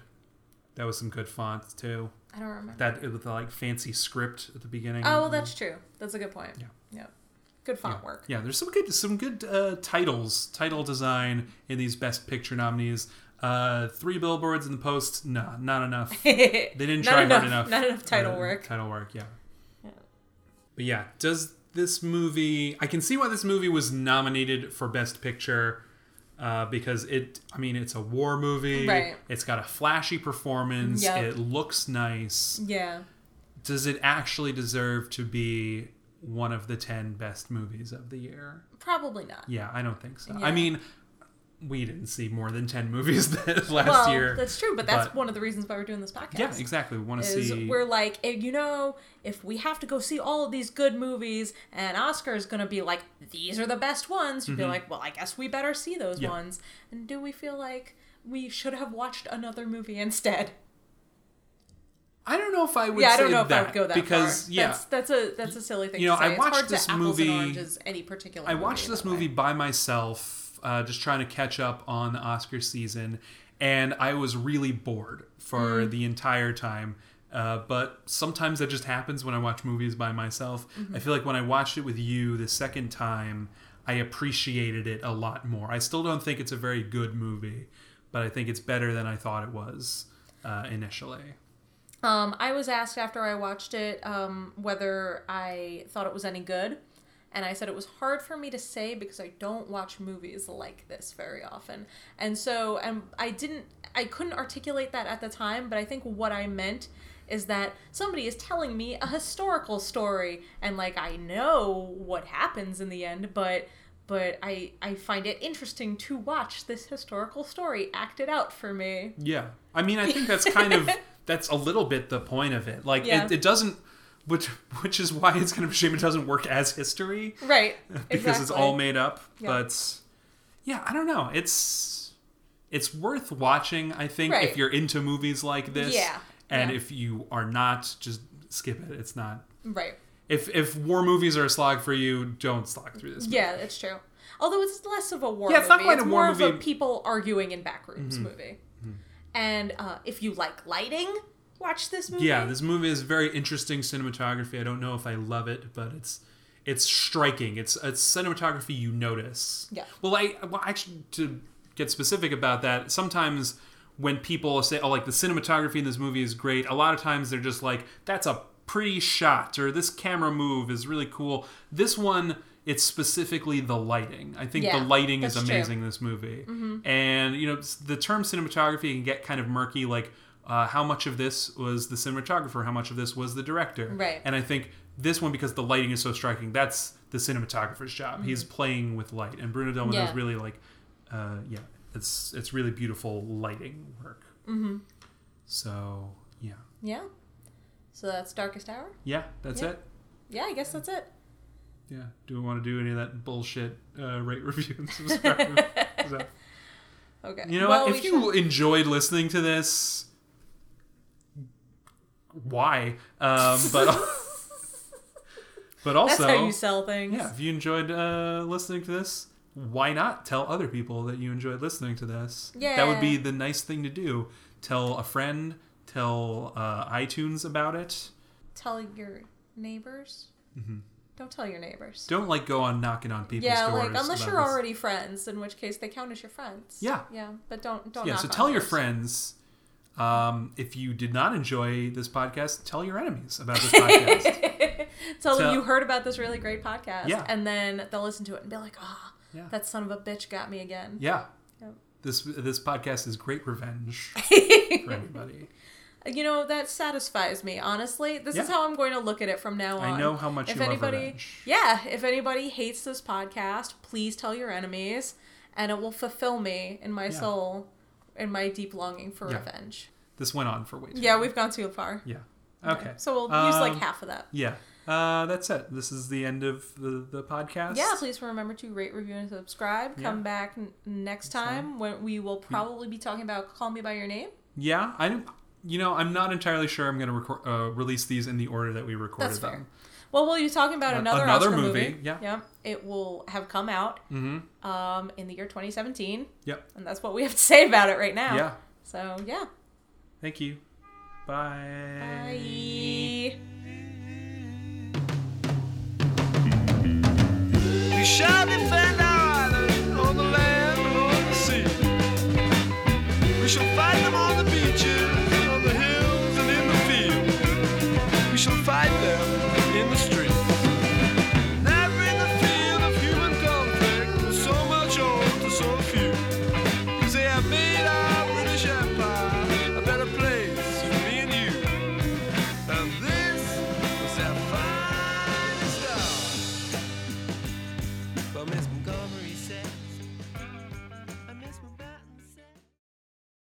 that was some good fonts too I don't remember. That with the like fancy script at the beginning. oh, well, that's true. That's a good point. Yeah. Yeah. Good font work. Yeah, there's some good some good uh, titles, title design in these Best Picture nominees. Uh, three billboards in the post, nah, not enough. <laughs> they didn't try enough, hard enough. Not enough title Uh, work. Title work, yeah. Yeah. But yeah, does this movie? I can see why this movie was nominated for Best Picture. Uh, because it, I mean, it's a war movie. Right. It's got a flashy performance. Yep. It looks nice. Yeah. Does it actually deserve to be one of the 10 best movies of the year? Probably not. Yeah, I don't think so. Yeah. I mean, we didn't see more than 10 movies <laughs> that last well, year. that's true, but that's but- one of the reasons why we're doing this podcast. Yeah, exactly. We want to see. We're like, eh, you know, if we have to go see all of these good movies, and Oscar is gonna be like, these are the best ones, you'd be like, well, I guess we better see those Mm-hmm. Yeah. ones. And do we feel like we should have watched another movie instead? I don't know if I would yeah, I don't know if that I would go that because far. yeah, that's, that's a that's a silly thing. You know, to. I watched this to movie- any particular. I watched movie this movie way. by myself, uh, just trying to catch up on the Oscar season, and I was really bored for Mm. the entire time. Uh, but sometimes that just happens when I watch movies by myself. Mm-hmm. I feel like when I watched it with you the second time, I appreciated it a lot more. I still don't think it's a very good movie, but I think it's better than I thought it was uh, initially. Um, I was asked after I watched it um, whether I thought it was any good, and I said it was hard for me to say because I don't watch movies like this very often, and so and I didn't, I couldn't articulate that at the time, but I think what I meant is that somebody is telling me a historical story, and like I know what happens in the end, but but I I find it interesting to watch this historical story acted out for me. Yeah. I mean, I think that's kind of <laughs> that's a little bit the point of it. Like Yeah. it, it doesn't which which is why it's kind of a shame it doesn't work as history Right. <laughs> because it's all made up. Yeah. But yeah, I don't know. It's it's worth watching, I think, Right. if you're into movies like this. Yeah. And Yeah. if you are not, just skip it. It's not Right. if if war movies are a slog for you, don't slog through this. Yeah, it's true. Although it's less of a war Yeah, movie. it's not quite a war more of a. Mm-hmm. people arguing in back rooms movie. And uh, if you like lighting, watch this movie. Yeah, this movie is very interesting cinematography. I don't know if I love it, but it's it's striking. It's it's cinematography you notice. Yeah. Well, I well actually to get specific about that, sometimes when people say, "Oh, like the cinematography in this movie is great," a lot of times they're just like, "That's a pretty shot," or "This camera move is really cool." This one. It's specifically the lighting. I think Yeah, the lighting is that's true. amazing in this movie. Mm-hmm. And you know, the term cinematography can get kind of murky. Like, uh, how much of this was the cinematographer? How much of this was the director? Right. And I think this one, because the lighting is so striking, that's the cinematographer's job. He's playing with light, and Bruno Mm-hmm. Yeah. is really like, uh, yeah, it's it's really beautiful lighting work. Mm-hmm. So yeah, Yeah. So that's Darkest Hour? yeah, that's Yeah. it. Yeah, I guess that's it. Yeah. Do we want to do any of that bullshit uh, rate <laughs> review and subscribe? <laughs> Okay. You know Well, what? If you should- enjoyed listening to this, why? Um, but <laughs> but also, That's how you sell things. yeah, if you enjoyed uh, listening to this, why not tell other people that you enjoyed listening to this? Yeah, that would be the nice thing to do. Tell a friend. Tell uh, iTunes about it. Tell your neighbors. Mm-hmm. Don't tell your neighbors. Don't like go on knocking on people's yeah, doors. like unless you're this. already friends, in which case they count as your friends. Yeah. Yeah, but don't don't. yeah. So tell your friends. Um, if you did not enjoy this podcast, tell your enemies about this podcast. <laughs> Tell them you heard about this really great podcast. Yeah. And then they'll listen to it and be like, ah, Yeah. that son of a bitch got me again. Yeah. Yep. This this podcast is great revenge <laughs> for everybody. You know, that satisfies me, honestly. This is how I'm going to look at it from now on. I know how much if anybody, revenge. Yeah, if anybody hates this podcast, please tell your enemies, and it will fulfill me in my Yeah. soul, in my deep longing for Yeah. revenge. This went on for way too Yeah, long. we've gone too far. Yeah. Okay. So we'll use like Um, half of that. Yeah. Uh, that's it. This is the end of the, the podcast. Yeah, please remember to rate, review, and subscribe. Come Yeah. back n- next time when we will probably be talking about "Call Me by Your Name." Yeah. I don't- you know I'm not entirely sure I'm going to record uh, release these in the order that we recorded That's fair. Them. Well, we'll be talking about another, another Oscar movie, movie. yeah. Yep. It will have come out Mm-hmm. um, in the year 2017, Yep. and that's what we have to say about it right now. Yeah. So yeah. Thank you. Bye. Bye. We shall defend our island on the land and on the sea. We shall fight them on the beaches, on the hills, and in the field. We shall fight